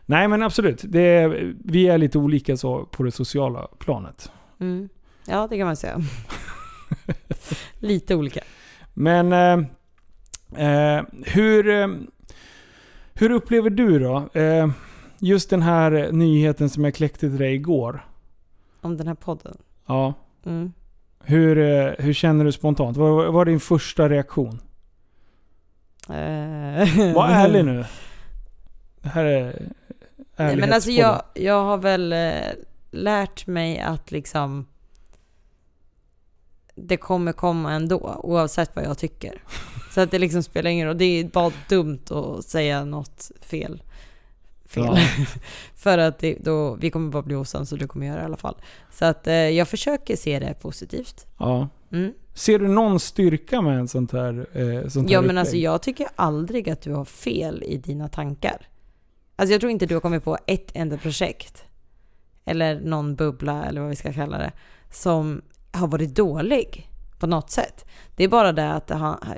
Nej men absolut. Är, vi är lite olika så på det sociala planet. Mm. Ja, det kan man säga. Lite olika. Men eh, eh, hur, eh, hur upplever du då? Just den här nyheten som jag kläckte till dig igår. Om den här podden. Ja. Mm. Hur, eh, hur känner du spontant? Vad var din första reaktion? Eh. Var ärlig nu. Det här är Nej, men alltså jag, jag har väl eh, lärt mig att liksom det kommer komma ändå, oavsett vad jag tycker. Så att det liksom spelar ingen roll. Det är bara dumt att säga något fel. Fel. Ja. För att det, då, vi kommer bara bli osams och du kommer göra det i alla fall. Så att eh, jag försöker se det positivt. Ja. Mm. Ser du någon styrka med en sånt här, eh, sånt här Ja men upplägg? alltså jag tycker aldrig att du har fel i dina tankar. Alltså jag tror inte du har kommit på ett enda projekt, eller någon bubbla eller vad vi ska kalla det, som har varit dålig på något sätt. Det är bara det att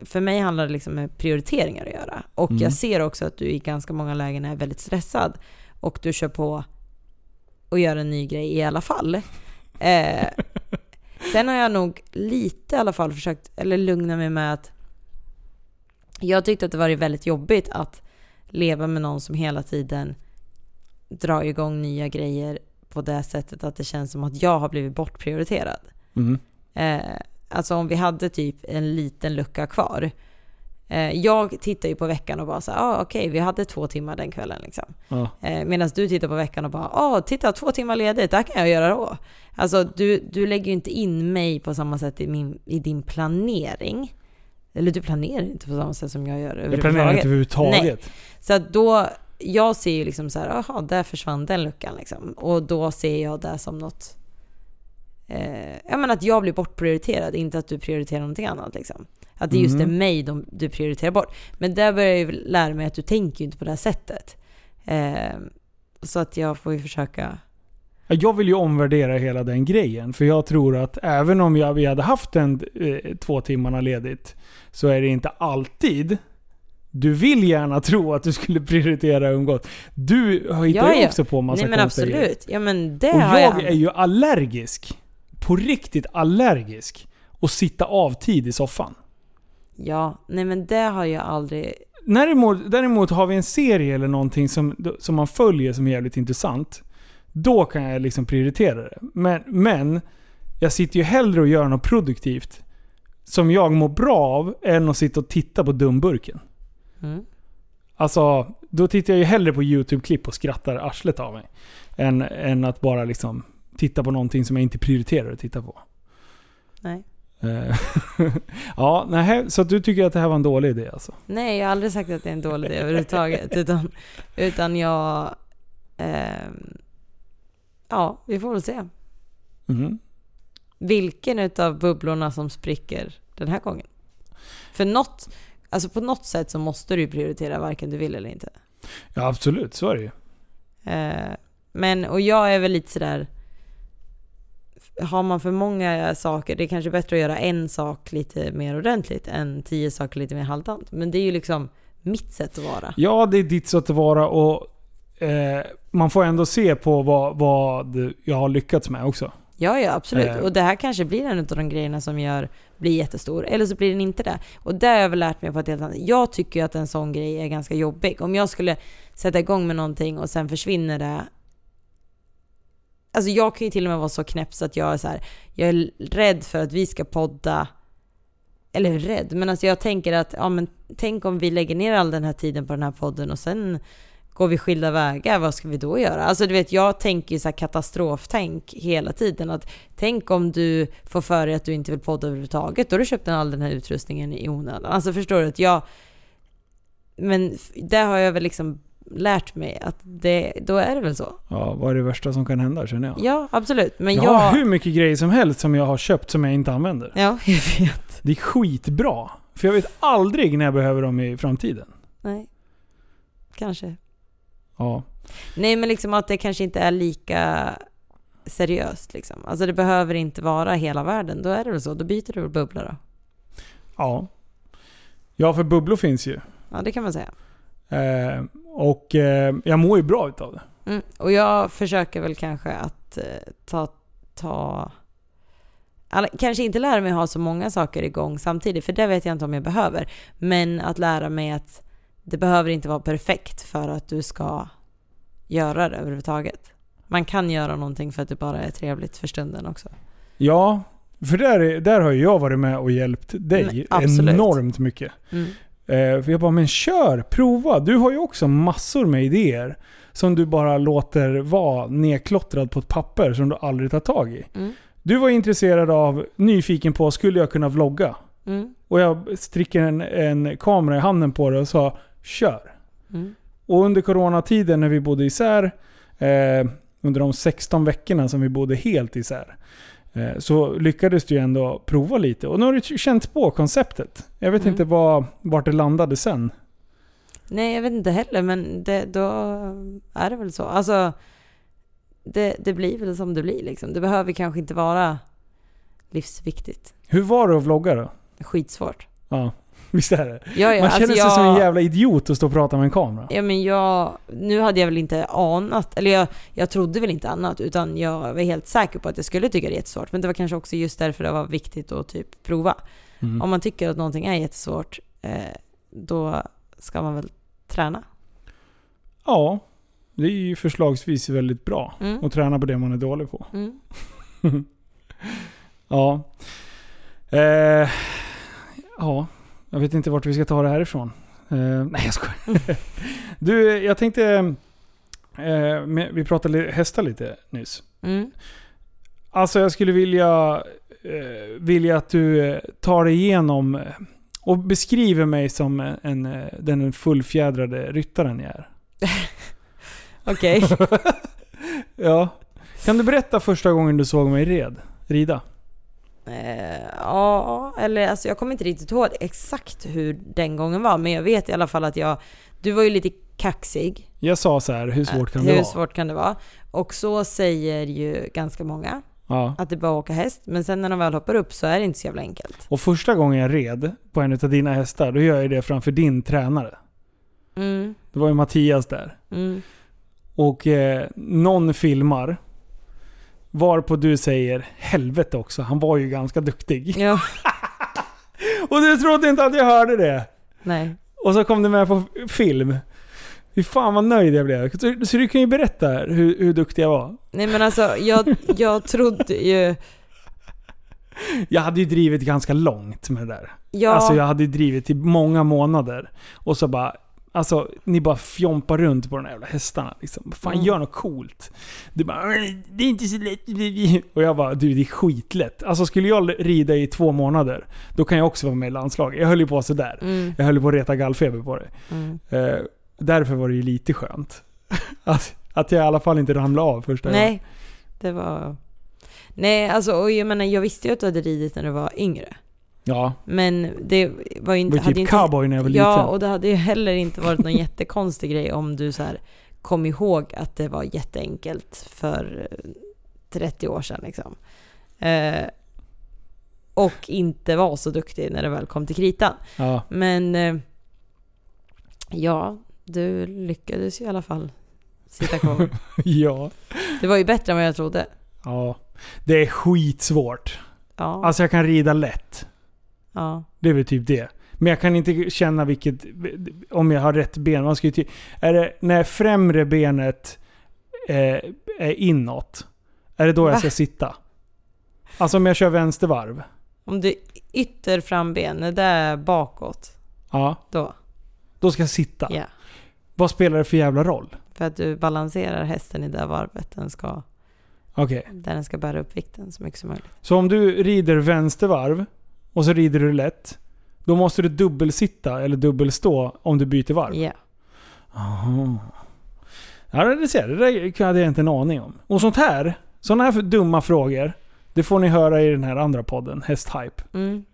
för mig handlar det liksom med prioriteringar att göra. Och Mm. jag ser också att du i ganska många lägen är väldigt stressad och du kör på och gör en ny grej i alla fall. Eh, sen har jag nog lite i alla fall försökt, eller lugna mig med att jag tyckte att det var väldigt jobbigt att leva med någon som hela tiden drar igång nya grejer på det sättet att det känns som att jag har blivit bortprioriterad. Mm. Eh, alltså om vi hade typ en liten lucka kvar. Eh, jag tittar ju på veckan och bara så ah, okej, vi hade två timmar den kvällen liksom. Ja. Eh, Medan du tittar på veckan och bara, ah, titta, två timmar ledigt, det här kan jag göra då. Alltså du, du lägger ju inte in mig på samma sätt i, min, i din planering. Eller du planerar inte på samma sätt som jag gör Jag planerar inte överhuvudtaget. så att då, jag ser ju liksom så här, jaha, där försvann den luckan liksom. Och då ser jag det som något, eh, ja men att jag blir bortprioriterad, inte att du prioriterar någonting annat liksom. Att det just är Mhm. mig de, du prioriterar bort. Men där börjar jag ju lära mig att du tänker ju inte på det här sättet. Eh, så att jag får ju försöka, Ja, Jag vill ju omvärdera hela den grejen. För jag tror att även om jag, vi hade haft en eh, två timmarna ledigt, så är det inte alltid du vill gärna tro att du skulle prioritera umgås. Du hittar Ja, ju ja. också på massa nej men konstiga absolut. Ja men det Och jag jag. är ju allergisk. På riktigt allergisk. Och sitta av tid i soffan. Ja, nej men det har jag aldrig, Däremot, däremot har vi en serie eller någonting som, som man följer som är jävligt intressant. Då kan jag liksom prioritera det. Men, men jag sitter ju hellre och gör något produktivt som jag mår bra av än att sitta och titta på dumburken. Mm. Alltså, då tittar jag ju hellre på YouTube-klipp och skrattar arslet av mig. Än, än att bara liksom titta på någonting som jag inte prioriterar att titta på. Nej. Eh, ja, nej, så du tycker att det här var en dålig idé alltså? Nej, jag har aldrig sagt att det är en dålig idé överhuvudtaget. Utan, utan jag... ehm, ja, vi får väl se. Mhm. Vilken utav bubblorna som spricker den här gången. För något, alltså på något sätt så måste du prioritera varken du vill eller inte. Ja, absolut. Så är det ju. Eh, men, och jag är väl lite sådär... Har man för många saker, det är kanske bättre att göra en sak lite mer ordentligt än tio saker lite mer halvdant. Men det är ju liksom mitt sätt att vara. Ja, det är ditt sätt att vara och eh, man får ändå se på vad, vad jag har lyckats med också. Ja, ja absolut. Eh. Och det här kanske blir en av de grejerna som gör, blir jättestor. Eller så blir den inte det. Och det har jag väl lärt mig på ett helt annat Jag tycker ju att en sån grej är ganska jobbig. Om jag skulle sätta igång med någonting och sen försvinner det. Alltså jag kan ju till och med vara så knäpp så att jag är så här, jag är rädd för att vi ska podda. Eller rädd, men alltså jag tänker att, ja men tänk om vi lägger ner all den här tiden på den här podden och sen går vi skilda vägar, vad ska vi då göra? Alltså du vet, jag tänker ju så här katastroftänk hela tiden. Att tänk om du får för dig att du inte vill podda överhuvudtaget, då har du köpt all den här utrustningen i onödan. Alltså förstår du? att jag... Men där har jag väl liksom lärt mig att det, då är det väl så. Ja, vad är det värsta som kan hända känner jag? Ja, absolut. Men jag jag... har hur mycket grejer som helst som jag har köpt som jag inte använder. Ja, jag vet. Det är skitbra. För jag vet aldrig när jag behöver dem i framtiden. Nej. Kanske. Ja. Nej, men liksom att det kanske inte är lika seriöst liksom. Alltså det behöver inte vara hela världen. Då är det väl så. Då byter du väl bubbla då. Ja. Ja, för bubblor finns ju. Ja, det kan man säga. Eh, och eh, jag mår ju bra utav det. Mm. Och jag försöker väl kanske att eh, ta... ta alla, kanske inte lära mig ha så många saker igång samtidigt, för det vet jag inte om jag behöver. Men att lära mig att det behöver inte vara perfekt för att du ska göra det överhuvudtaget. Man kan göra någonting för att det bara är trevligt för stunden också. Ja, för där, är- där har jag varit med och hjälpt dig absolut. enormt mycket. Mm. Eh, för jag bara, men kör, prova. Du har ju också massor med idéer. Som du bara låter vara nedklottrad på ett papper som du aldrig tar tag i. Mm. Du var intresserad av, nyfiken på, skulle jag kunna vlogga? Mm. Och jag strickade en, en kamera i handen på det och sa, kör. Mm. Och under coronatiden när vi bodde isär, eh, under de 16 veckorna som vi bodde helt isär, så lyckades du ju ändå prova lite. Och nu har du känt på konceptet. Jag vet Mm. inte vad, vart det landade sen. Nej, jag vet inte heller, men det, då är det väl så. Alltså, det, det blir väl som det blir liksom. Det behöver kanske inte vara livsviktigt. Hur var det att vlogga då? Skitsvårt. Ja, visst är det? Ja, ja, Man känner alltså sig jag, som en jävla idiot att stå och prata med en kamera. Ja, men jag... Nu hade jag väl inte anat, eller jag, jag trodde väl inte annat, utan jag var helt säker på att jag skulle tycka det är jättesvårt. Men det var kanske också just därför det var viktigt att typ prova. Mm. Om man tycker att någonting är jättesvårt, eh, då ska man väl träna. Ja, det är ju förslagsvis väldigt bra. Mm. att träna på det man är dålig på. Mm. Ja. Eh, ja, jag vet inte vart vi ska ta det härifrån. Eh, nej jag skojar. du, jag tänkte... Med, vi pratade hästar lite nyss. Mm. Alltså jag skulle vilja, eh, vilja att du tar dig igenom och beskriver mig som en, en, den fullfjädrade ryttaren jag är. Okej. Ja. Kan du berätta första gången du såg mig red, rida? Eh, ja, eller alltså jag kommer inte riktigt ihåg exakt hur den gången var, men jag vet i alla fall att jag... Du var ju lite kaxig. Jag sa så här, hur svårt kan Eh, det Hur vara? svårt kan det vara? Och så säger ju ganska många, Ja. att det bara åka häst. Men sen när de väl hoppar upp så är det inte så jävla enkelt. Och första gången jag red på en av dina hästar, då gör jag det framför din tränare. Mm, Det var ju Mattias där. mm. Och eh, någon filmar. Varpå du säger helvete också, han var ju ganska duktig. Ja, Och du trodde inte att jag hörde det. nej. Och så kom det med på film. Fy fan vad nöjd jag blev. Så, så du kan ju berätta hur, hur duktig jag var. Nej men alltså, jag, jag trodde ju... jag hade ju drivit ganska långt med det där. Ja, Alltså jag hade drivit i många månader. Och så bara... Alltså, ni bara fjompar runt på de där jävla hästarna. Liksom. Fan, Mm. gör något coolt. Du bara "Nej, det är inte så lätt. Och jag bara, du det är skitlätt. Alltså skulle jag rida i två månader, då kan jag också vara med i landslaget. Jag höll ju på sådär. mm, Jag höll ju på att reta gallfeber på det. mm. Eh, därför var det ju lite skönt. att, att jag i alla fall inte ramlade av första gången. Nej, det var... Nej, alltså och jag menar, jag visste ju att du hade ridit när du var yngre. Ja, Men det var ju inte... var hade typ inte, cowboy när jag var Ja, liten. och det hade ju heller inte varit någon jättekonstig grej om du så här kom ihåg att det var jätteenkelt för eh, 30 år sedan liksom. Eh, och inte var så duktig när det väl kom till kritan. Ja. Men eh, ja, du lyckades ju i alla fall sitta kvar. ja. Det var ju bättre än vad jag trodde. Ja. Det är skitsvårt. Ja, Alltså jag kan rida lätt. Ja. Det är väl typ det. Men jag kan inte känna vilket... Om jag har rätt ben. Man ska ju är det när främre benet eh, är inåt? Är det då jag Va? ska sitta? Alltså om jag kör vänstervarv? Om du ytterframbenet där bakåt, Ja. då, Då ska jag sitta. ja. Vad spelar det för jävla roll? För att du balanserar hästen i det varvet den ska, Okej. där den ska bära upp vikten så mycket som möjligt. Så om du rider vänstervarv och så rider du lätt. Då måste du dubbelsitta eller dubbelstå om du byter varv. Ja. Aha. Ja, det ser jag. Det där hade jag inte en aning om. Och sånt här, sådana här dumma frågor, det får ni höra i den här andra podden, Hästhype. Mm.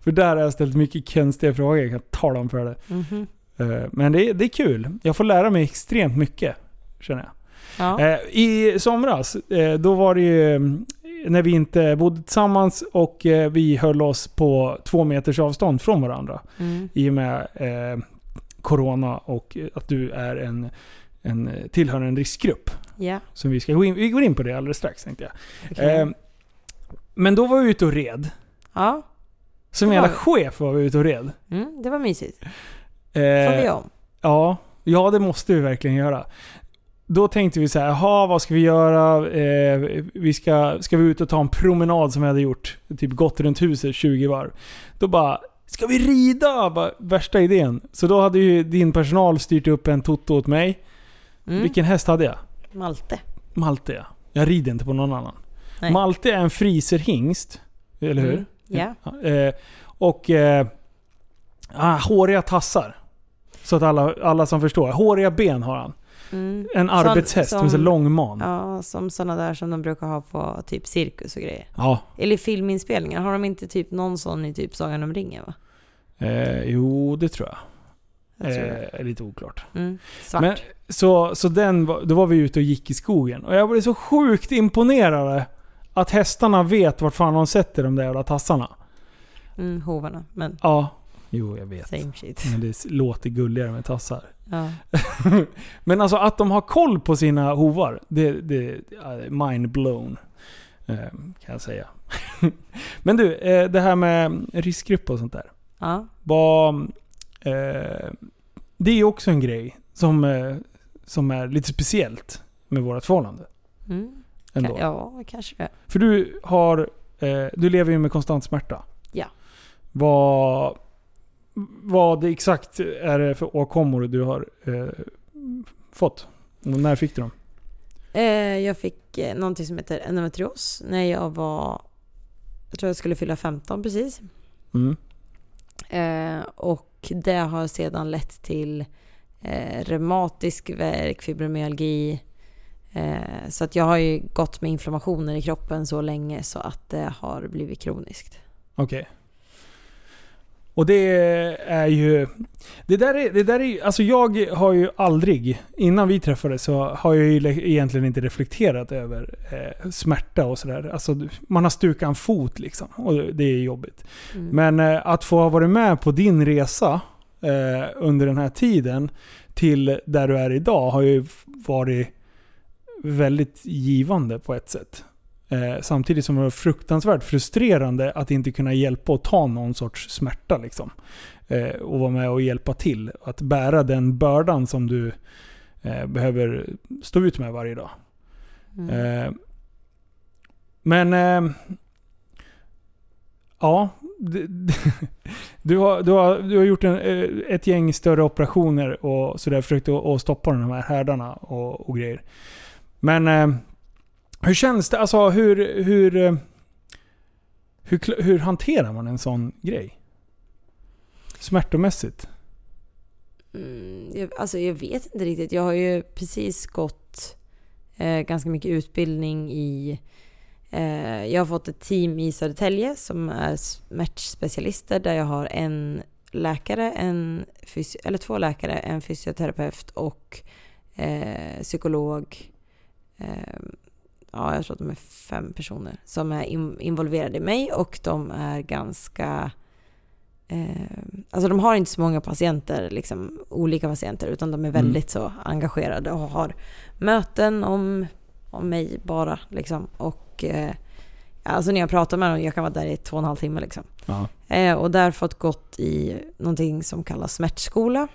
För där har jag ställt mycket konstiga frågor, jag kan tala om för det. Mhm. Eh, Men det är, det är kul. Jag får lära mig extremt mycket, känner jag. Ja. Eh, I somras, eh, då var det ju mm, när vi inte bodde tillsammans och eh, vi höll oss på två meters avstånd från varandra. Mm. I och med eh, Corona och att du är en, en tillhör en riskgrupp. Ja. Som vi ska gå in, vi går in på det alldeles strax tänkte jag. okej. Eh, men då var vi ute och red. ja. Som jävla chef var vi ute och red. Mm, det var mysigt. Eh, Får vi om. Ja, ja det måste vi verkligen göra. Då tänkte vi så här, jaha vad ska vi göra? Eh, vi ska, ska vi ut och ta en promenad som vi hade gjort? Typ gått runt huset 20 varv. Då bara, ska vi rida? Bara, värsta idén. Så då hade ju din personal styrt upp en toto åt mig. Mm. Vilken häst hade jag? Malte. Malte ja. Jag rider inte på någon annan. Nej. Malte är en friserhingst. Eller hur? Mm. Ja. Ja, Eh, och eh, ah, håriga tassar. Så att alla, alla som förstår. Håriga ben har han. Mm. En arbetshäst med så som- lång man. Ja, som sådana där som de brukar ha på typ cirkus och grejer. Ja. Eller filminspelningar. Har de inte typ någon sån i typ Sagan om ringen va? Eh, jo, det tror jag. Jag tror eh, det. är lite oklart. Mm. Svart. Men, så så den, då var vi ute och gick i skogen. Och jag blev så sjukt imponerad att hästarna vet vart fan de sätter de där jävla tassarna. Mm, hovarna. Men Ja. Jo, jag vet. same shit. Men det låter gulligare med tassar. Ja. Men alltså att de har koll på sina hovar, det, det är mind blown. Eh, kan jag säga. Men du, eh, det här med riskgrupp och sånt där. ja. Eh, det är ju också en grej som, eh, som är lite speciellt med vårt förhållande. Mm. Ändå. Ja, kanske det. För du har, eh, du lever ju med konstant smärta. Ja. Vad, vad exakt är det för åkommor du har eh, fått? Och när fick du dem? Eh, jag fick eh, någonting som heter endometrios när jag var... Jag tror jag skulle fylla 15 precis. Mm. Eh, och det har sedan lett till eh, reumatisk värk, fibromyalgi. Eh, så att jag har ju gått med inflammationer i kroppen så länge så att det har blivit kroniskt. Okej. Och det är ju... Det där är, det där är Alltså jag har ju aldrig, innan vi träffades så har jag ju egentligen inte reflekterat över eh, smärta och sådär. Alltså man har stukat en fot liksom. Och det är jobbigt. Mm. Men eh, att få ha varit med på din resa eh, under den här tiden till där du är idag har ju varit väldigt givande på ett sätt. Eh, samtidigt som det var fruktansvärt frustrerande att inte kunna hjälpa och ta någon sorts smärta. Liksom. Eh, och vara med och hjälpa till. Att bära den bördan som du eh, behöver stå ut med varje dag. Mm. Eh, men... Eh, Ja. Du har, du har, du har gjort en, eh, ett gäng större operationer och sådär försökt att, att stoppa de här härdarna och, och grejer. Men hur känns det? Alltså hur, hur, eh, hur, hur hanterar man en sån grej? Smärtomässigt? Mm, jag, alltså jag vet inte riktigt. Jag har ju precis gått eh, ganska mycket utbildning i... Eh, jag har fått ett team i Södertälje som är smärtspecialister där jag har en läkare, en fysio, eller två läkare, en fysioterapeut och eh, psykolog. Ehm, Ja, jag tror att de är fem personer som är in, involverade i mig och de är ganska Eh, alltså de har inte så många patienter, liksom, olika patienter, utan de är Mm. väldigt så engagerade och har möten om, om mig bara. Liksom. Och eh, alltså när jag pratar med dem, jag kan vara där i två och en halv timme. Liksom. Eh, och där fått gått i någonting som kallas smärtskola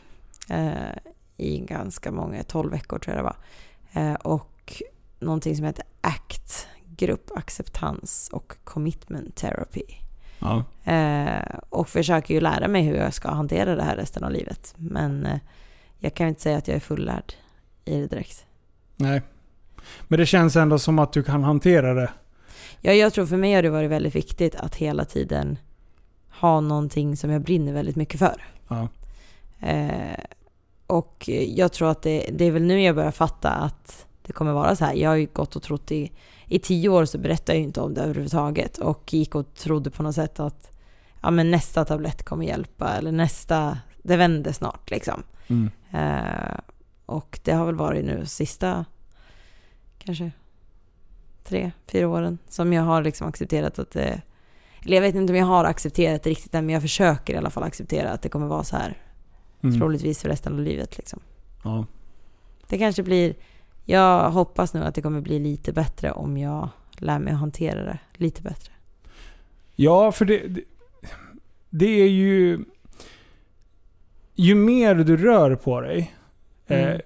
eh, i ganska många, 12 veckor tror jag det var. Eh, och någonting som heter ACT, grupp acceptans och commitment therapy. Ja. Eh, och försöker ju lära mig hur jag ska hantera det här resten av livet. Men eh, jag kan inte säga att jag är fullärd i det direkt. Nej. Men det känns ändå som att du kan hantera det. Ja, jag tror för mig har det varit väldigt viktigt att hela tiden ha någonting som jag brinner väldigt mycket för. Ja. Eh, och jag tror att det, det är väl nu jag börjar fatta att det kommer vara så här. Jag har ju gått och trott i, i tio år så berättar jag ju inte om det överhuvudtaget och gick och trodde på något sätt att ja, men nästa tablett kommer hjälpa eller nästa, det vänder snart liksom. Mm. Eh, och det har väl varit nu sista kanske tre, fyra åren som jag har liksom accepterat att det eller jag vet inte om jag har accepterat det riktigt än, men jag försöker i alla fall acceptera att det kommer vara så här Mm. troligtvis för resten av livet. Liksom. Ja. Det kanske blir... Jag hoppas nu att det kommer bli lite bättre om jag lär mig att hantera det lite bättre. Ja, för det, det, det är ju... Ju mer du rör på dig, Mm. eh,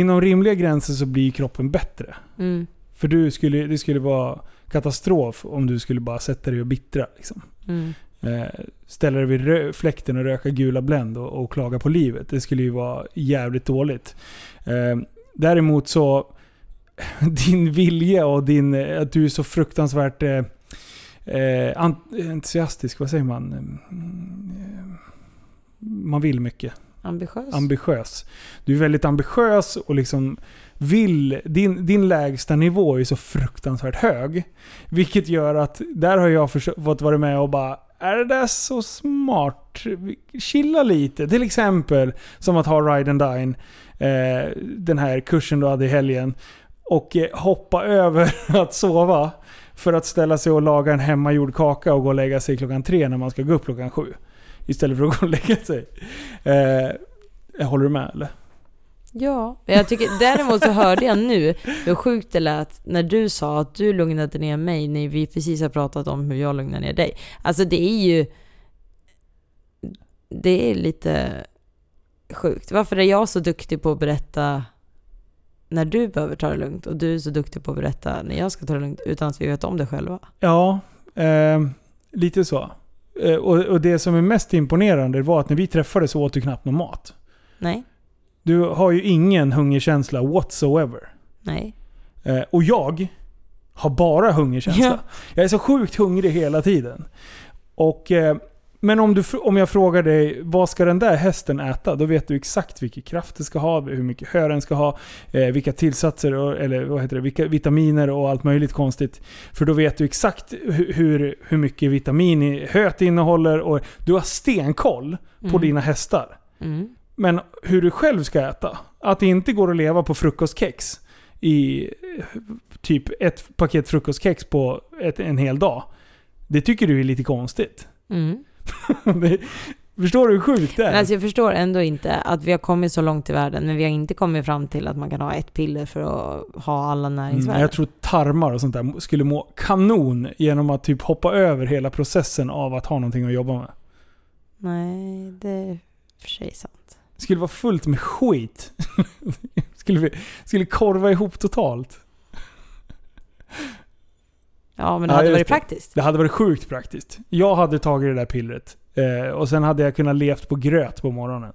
inom rimliga gränser så blir kroppen bättre. Mm. För du skulle, det skulle vara katastrof om du skulle bara sätta dig och bittra. Liksom. Mm. Eh, ställa dig vid rö- fläkten och röka gula Blend och, och klaga på livet. Det skulle ju vara jävligt dåligt. Eh, däremot så, din vilja och din, eh, att du är så fruktansvärt eh, eh, entusiastisk, vad säger man? Mm, eh, Man vill mycket. Ambitiös. Ambitiös. Du är väldigt ambitiös och liksom vill, din, din lägsta nivå är så fruktansvärt hög. Vilket gör att där har jag fått vara med och bara är det där så smart? Chilla lite. Till exempel som att ha Ride and Dine. Eh, den här kursen du hade i helgen. Och eh, hoppa över att sova. För att ställa sig och laga en hemmagjord kaka och gå och lägga sig klockan tre när man ska gå upp klockan sju. Istället för att gå och lägga sig. Eh, håller du med eller? Ja, men jag tycker, däremot så hörde jag nu hur sjukt det lät när du sa att du lugnade ner mig när vi precis har pratat om hur jag lugnar ner dig. Alltså det är ju... Det är lite sjukt. Varför är jag så duktig på att berätta när du behöver ta det lugnt och du är så duktig på att berätta när jag ska ta det lugnt utan att vi vet om det själva? Ja, eh, lite så. Eh, och, och det som är mest imponerande var att när vi träffades så åt du knappt någon mat. Nej, Du har ju ingen hungerkänsla whatsoever. nej. Eh, och jag har bara hungerkänsla. Ja. Jag är så sjukt hungrig hela tiden. Och, eh, men om, du, om jag frågar dig, vad ska den där hästen äta? Då vet du exakt vilken kraft det ska ha, hur mycket hö den ska ha, eh, vilka tillsatser, och, eller vad heter det, vilka vitaminer och allt möjligt konstigt. För då vet du exakt hu- hur, hur mycket vitamin höet innehåller och du har stenkoll på Mm. dina hästar. Mm. Men hur du själv ska äta. Att det inte går att leva på frukostkex i typ ett paket frukostkex på ett, en hel dag. Det tycker du är lite konstigt. Mm. Det, förstår du hur sjukt det är? Alltså jag förstår ändå inte att vi har kommit så långt i världen, men vi har inte kommit fram till att man kan ha ett piller för att ha alla mm, näringsvärden. jag tror tarmar och sånt där skulle må kanon genom att typ hoppa över hela processen av att ha någonting att jobba med. Nej, det är för sig sant. Skulle vara fullt med skit. skulle, vi, skulle korva ihop totalt. Ja, men det Ja, hade varit det. praktiskt. Det hade varit sjukt praktiskt. Jag hade tagit det där pillret. Eh, och sen hade jag kunnat levt på gröt på morgonen.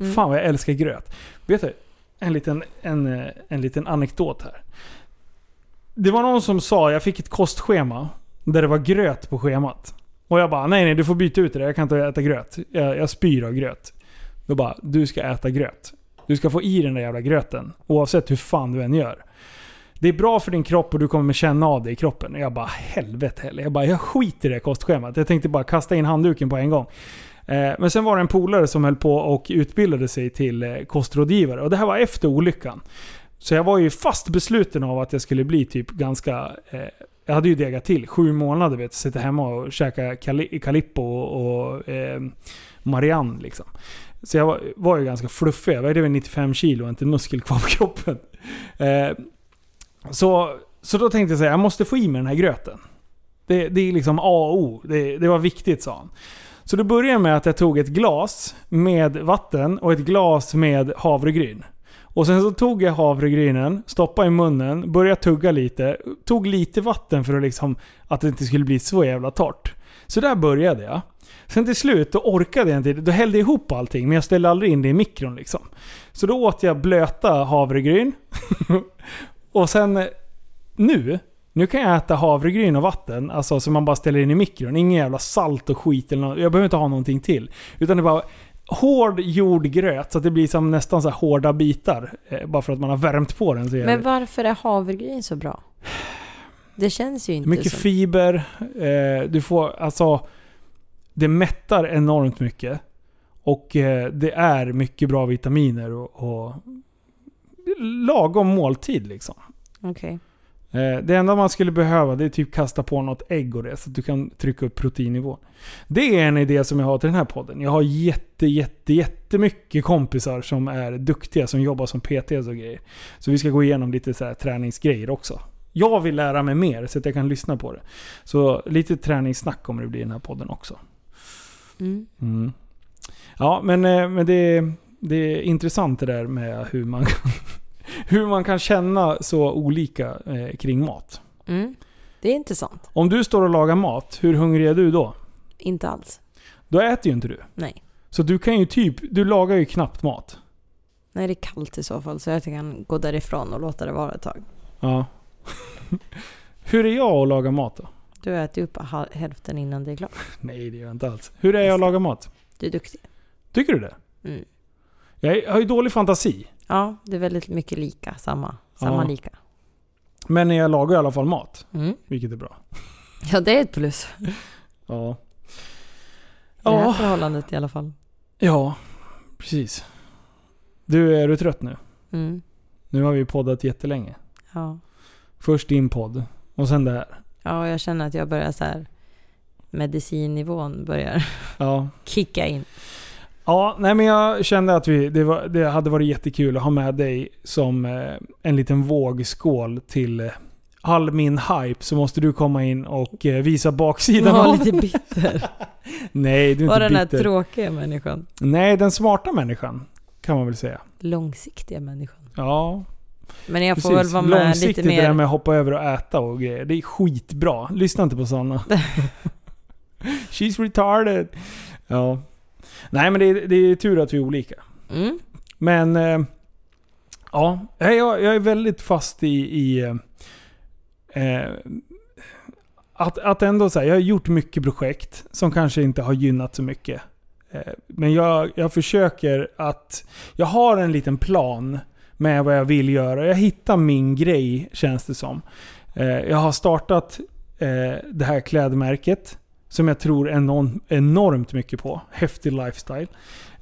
Mm. Fan vad jag älskar gröt. Vet du? En liten, en, eh, en liten anekdot här. Det var någon som sa, jag fick ett kostschema där det var gröt på schemat. Och jag bara, nej nej du får byta ut det där. jag kan inte äta gröt. Jag, jag spyr av gröt. Då bara, du ska äta gröt. Du ska få i den där jävla gröten. Oavsett hur fan du än gör. Det är bra för din kropp och du kommer känna av det i kroppen. Och jag bara, helvete heller. Jag bara, jag skiter i det kostschemat. Jag tänkte bara kasta in handduken på en gång. Eh, men sen var det en polare som höll på och utbildade sig till eh, kostrådgivare. Och det här var efter olyckan. Så jag var ju fast besluten av att jag skulle bli typ ganska... Eh, jag hade ju degat till sju månader vet. Sitta hemma och käka Calippo och, och eh, Marianne liksom. Så jag var, var ju ganska fluffig. Jag vägde väl 95 kilo och inte en muskel kvar på kroppen. Eh, så, så då tänkte jag säga, jag måste få i mig den här gröten. Det, det är liksom A och O. Det, det var viktigt sa han. Så då började jag med att jag tog ett glas med vatten och ett glas med havregryn. Och sen så tog jag havregrynen, stoppade i munnen, började tugga lite, tog lite vatten för att liksom att det inte skulle bli så jävla torrt. Så där började jag. Sen till slut, då orkade jag inte. Då hällde jag ihop allting, men jag ställde aldrig in det i mikron liksom. Så då åt jag blöta havregryn. och sen nu, nu kan jag äta havregryn och vatten, alltså som man bara ställer in i mikron. Ingen jävla salt och skit eller något. Jag behöver inte ha någonting till. Utan det är bara hård jordgröt så att det blir som nästan så här hårda bitar. Eh, bara för att man har värmt på den så Men varför är havregryn så bra? Det känns ju inte Mycket som... fiber. Eh, du får alltså... Det mättar enormt mycket. Och eh, det är mycket bra vitaminer och, och lagom måltid liksom. Okej. Eh, det enda man skulle behöva det är typ kasta på något ägg och det så att du kan trycka upp proteinnivån. Det är en idé som jag har till den här podden. Jag har jätte, jätte, jättemycket kompisar som är duktiga, som jobbar som PTs och grejer. Så vi ska gå igenom lite så här träningsgrejer också. Jag vill lära mig mer så att jag kan lyssna på det. Så lite träningssnack kommer det bli i den här podden också. Mm. Mm. Ja, men, eh, men det, det är intressant det där med hur man, hur man kan känna så olika eh, kring mat. Mm. Det är intressant. Om du står och lagar mat, hur hungrig är du då? Inte alls. Då äter ju inte du. Nej. Så du kan ju typ, du lagar ju knappt mat. Nej, det är kallt i så fall. Så jag kan gå därifrån och låta det vara ett tag. Ja. hur är jag att laga mat då? Du äter ju upp hälften innan det är klart. Nej, det gör jag inte alls. Hur är jag att laga mat? Du är duktig. Tycker du det? Mm. Jag har ju dålig fantasi. Ja, det är väldigt mycket lika. Samma. Samma Ja. lika. Men jag lagar i alla fall mat. Mm. Vilket är bra. Ja, det är ett plus. Ja. I det här förhållandet i alla fall. ja precis. Du, är du trött nu? Mm. Nu har vi poddat jättelänge. Ja. Först din podd och sen det här. Ja, jag känner att jag börjar så här... Medicinnivån börjar Ja. kicka in. Ja, nej men jag kände att vi, det, var, det hade varit jättekul att ha med dig som eh, en liten vågskål till eh, all min hype. Så måste du komma in och eh, visa baksidan var av... lite bitter. Nej, du är Var inte den här bitter. tråkiga människan. Nej, den smarta människan. Kan man väl säga. Långsiktiga människan. Ja, Men jag får precis. väl vara med Långsiktigt lite det där mer... med att hoppa över och äta och grejer. Det är skitbra. Lyssna inte på sådana. She's retarded. Ja. Nej men det är, det är tur att vi är olika. Mm. Men... Eh, ja, jag, jag är väldigt fast i... i eh, att, att ändå säga, jag har gjort mycket projekt som kanske inte har gynnat så mycket. Eh, men jag, jag försöker att... Jag har en liten plan med vad jag vill göra. Jag hittar min grej, känns det som. Eh, jag har startat eh, det här klädmärket. Som jag tror enormt mycket på. Häftig lifestyle.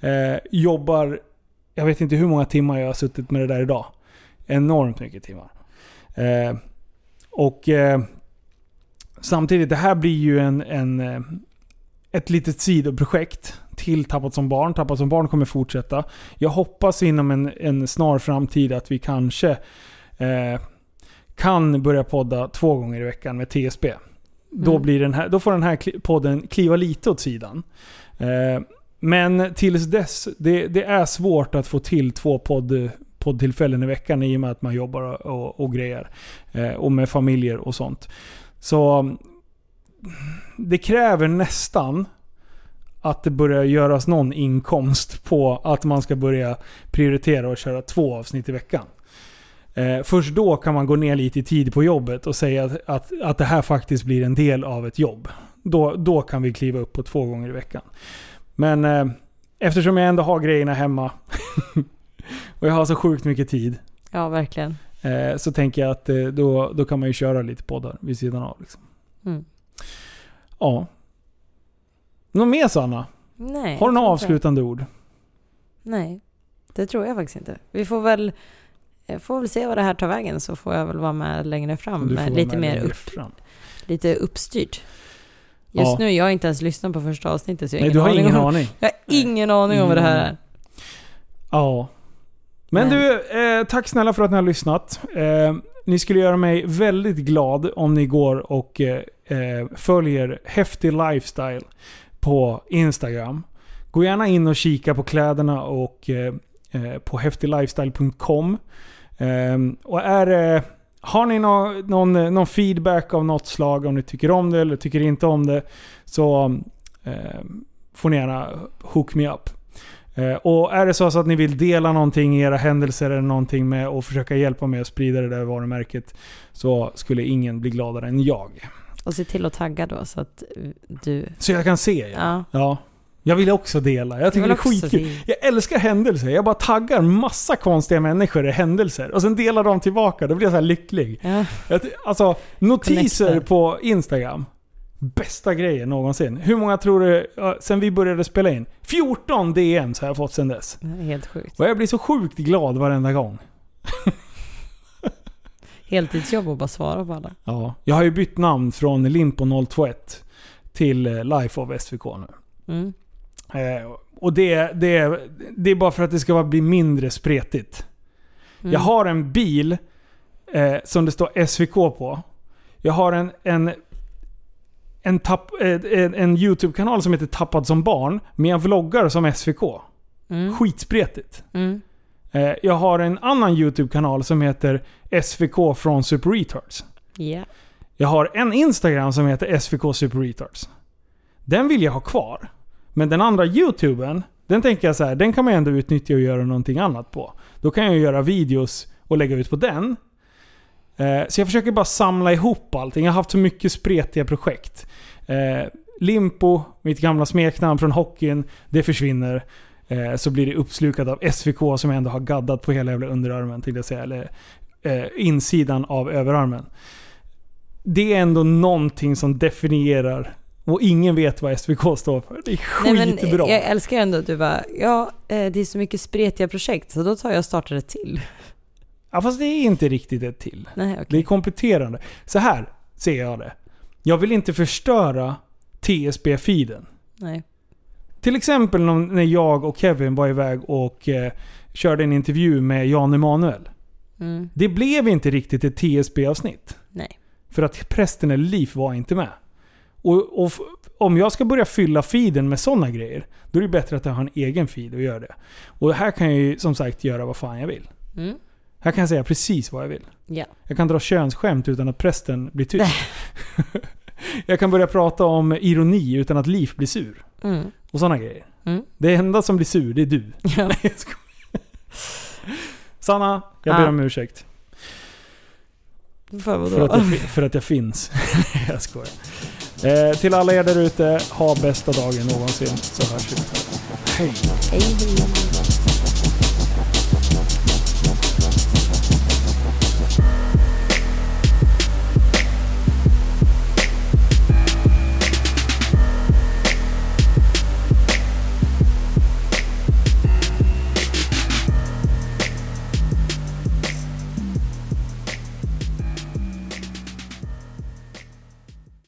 Eh, jobbar... Jag vet inte hur många timmar jag har suttit med det där idag. Enormt mycket timmar. Och samtidigt, det här blir ju en, en, ett litet sidoprojekt till Tappat som barn. Tappat som barn kommer fortsätta. Jag hoppas inom en, en snar framtid att vi kanske eh, kan börja podda två gånger i veckan med TSB. Då, Mm. blir den här, då får den här podden kliva lite åt sidan. Eh, men tills dess, det, det är svårt att få till två podd, poddtillfällen i veckan i och med att man jobbar och, och, grejer. Eh, och med familjer och sånt. Så det kräver nästan att det börjar göras någon inkomst på att man ska börja prioritera och köra två avsnitt i veckan. Eh, först då kan man gå ner lite i tid på jobbet och säga att, att, att det här faktiskt blir en del av ett jobb. Då, då kan vi kliva upp på två gånger i veckan. Men eh, eftersom jag ändå har grejerna hemma och jag har så sjukt mycket tid Ja, verkligen. eh, så tänker jag att eh, då, då kan man ju köra lite poddar vid sidan av. Liksom. Mm. Ja. Något mer Sanna? Nej. Har du några inte. avslutande ord? Nej, det tror jag faktiskt inte. Vi får väl, jag får väl se vad det här tar vägen så får jag väl vara med längre fram får med lite mer upp, fram. lite uppstyrt. Just Ja. nu, jag har inte ens lyssnat på första avsnittet så jag har Nej, ingen du har aning ingen om, aning. Jag har ingen aning om vad det här är. Ja. Men Men- du, eh, tack snälla för att ni har lyssnat. Eh, ni skulle göra mig väldigt glad om ni går och eh, eh, följer Häftig Lifestyle på Instagram. Gå gärna in och kika på kläderna och eh, eh på häftiglifestyle.com. Eh, och är eh, har ni någon, någon, någon feedback av något slag, om ni tycker om det eller tycker inte om det, så eh, får ni gärna hook me up. Eh, och är det så, så att ni vill dela någonting i era händelser eller någonting med och försöka hjälpa mig att sprida det där varumärket så skulle ingen bli gladare än jag. Och se till att tagga då så att du... Så jag kan se ja. Ja. ja. Jag vill också dela. Jag tycker det är skitkul. se. Jag älskar händelser. Jag bara taggar massa konstiga människor i händelser och sen delar de tillbaka. Då blir jag så lycklig. Ja. Jag Alltså, notiser Connectar. på Instagram. Bästa grejen någonsin. Hur många tror du, sen vi började spela in? 14 DMs har jag fått sen dess. Det är helt sjukt. Och jag blir så sjukt glad varenda gång. Heltidsjobb och bara svara på alla. Ja. Jag har ju bytt namn från Limpo021 till eh, Life of SVK nu. Mm. Eh, och det, det, det är bara för att det ska bli mindre spretigt. Mm. Jag har en bil eh, som det står SVK på. Jag har en, en, en, tapp, eh, en, en YouTube-kanal som heter Tappad som barn. Men jag vloggar som SVK. Mm. Skitspretigt. Mm. Eh, jag har en annan YouTube-kanal som heter SVK från Super Retards. Ja. Jag har en Instagram som heter SVK Super Retards. Den vill jag ha kvar. Men den andra YouTuben, den tänker jag så här, den kan man ändå utnyttja och göra någonting annat på. Då kan jag göra videos och lägga ut på den. Eh, så jag försöker bara samla ihop allting. Jag har haft så mycket spretiga projekt. Eh, Limpo, mitt gamla smeknamn från hockeyn, det försvinner. Eh, så blir det uppslukat av SVK som jag ändå har gaddat på hela jävla underarmen, till jag säga. Eller eh, insidan av överarmen. Det är ändå någonting som definierar och ingen vet vad SVK står för. Det är Nej, skitbra. jag älskar ändå att du bara, ja, eh, det är så mycket spretiga projekt så då tar jag och startar ett till. Ja, fast det är inte riktigt ett till. Nej, okej. Det är kompletterande. Så här ser jag det. Jag vill inte förstöra TSB-feeden. Nej. Till exempel när jag och Kevin var iväg och eh, körde en intervju med Jan Emanuel. Mm. Det blev inte riktigt ett TSB-avsnitt. Nej. För att prästen eller Liv var inte med. Och, och om jag ska börja fylla feeden med sådana grejer, då är det bättre att jag har en egen feed och gör det. Och här kan jag ju som sagt göra vad fan jag vill. Mm. Här kan jag säga precis vad jag vill. Ja. Jag kan dra könsskämt utan att prästen blir tyst. jag kan börja prata om ironi utan att Liv blir sur. Mm. Och sådana grejer. Mm. Det enda som blir sur, det är du. Ja. Nej, jag skojar. Sanna, jag ber Ja. om ursäkt. För För att, jag, för att jag finns. jag skojar. Eh, till alla er där ute, ha bästa dagen någonsin. Så hörs vi. Hej. Hej, hej.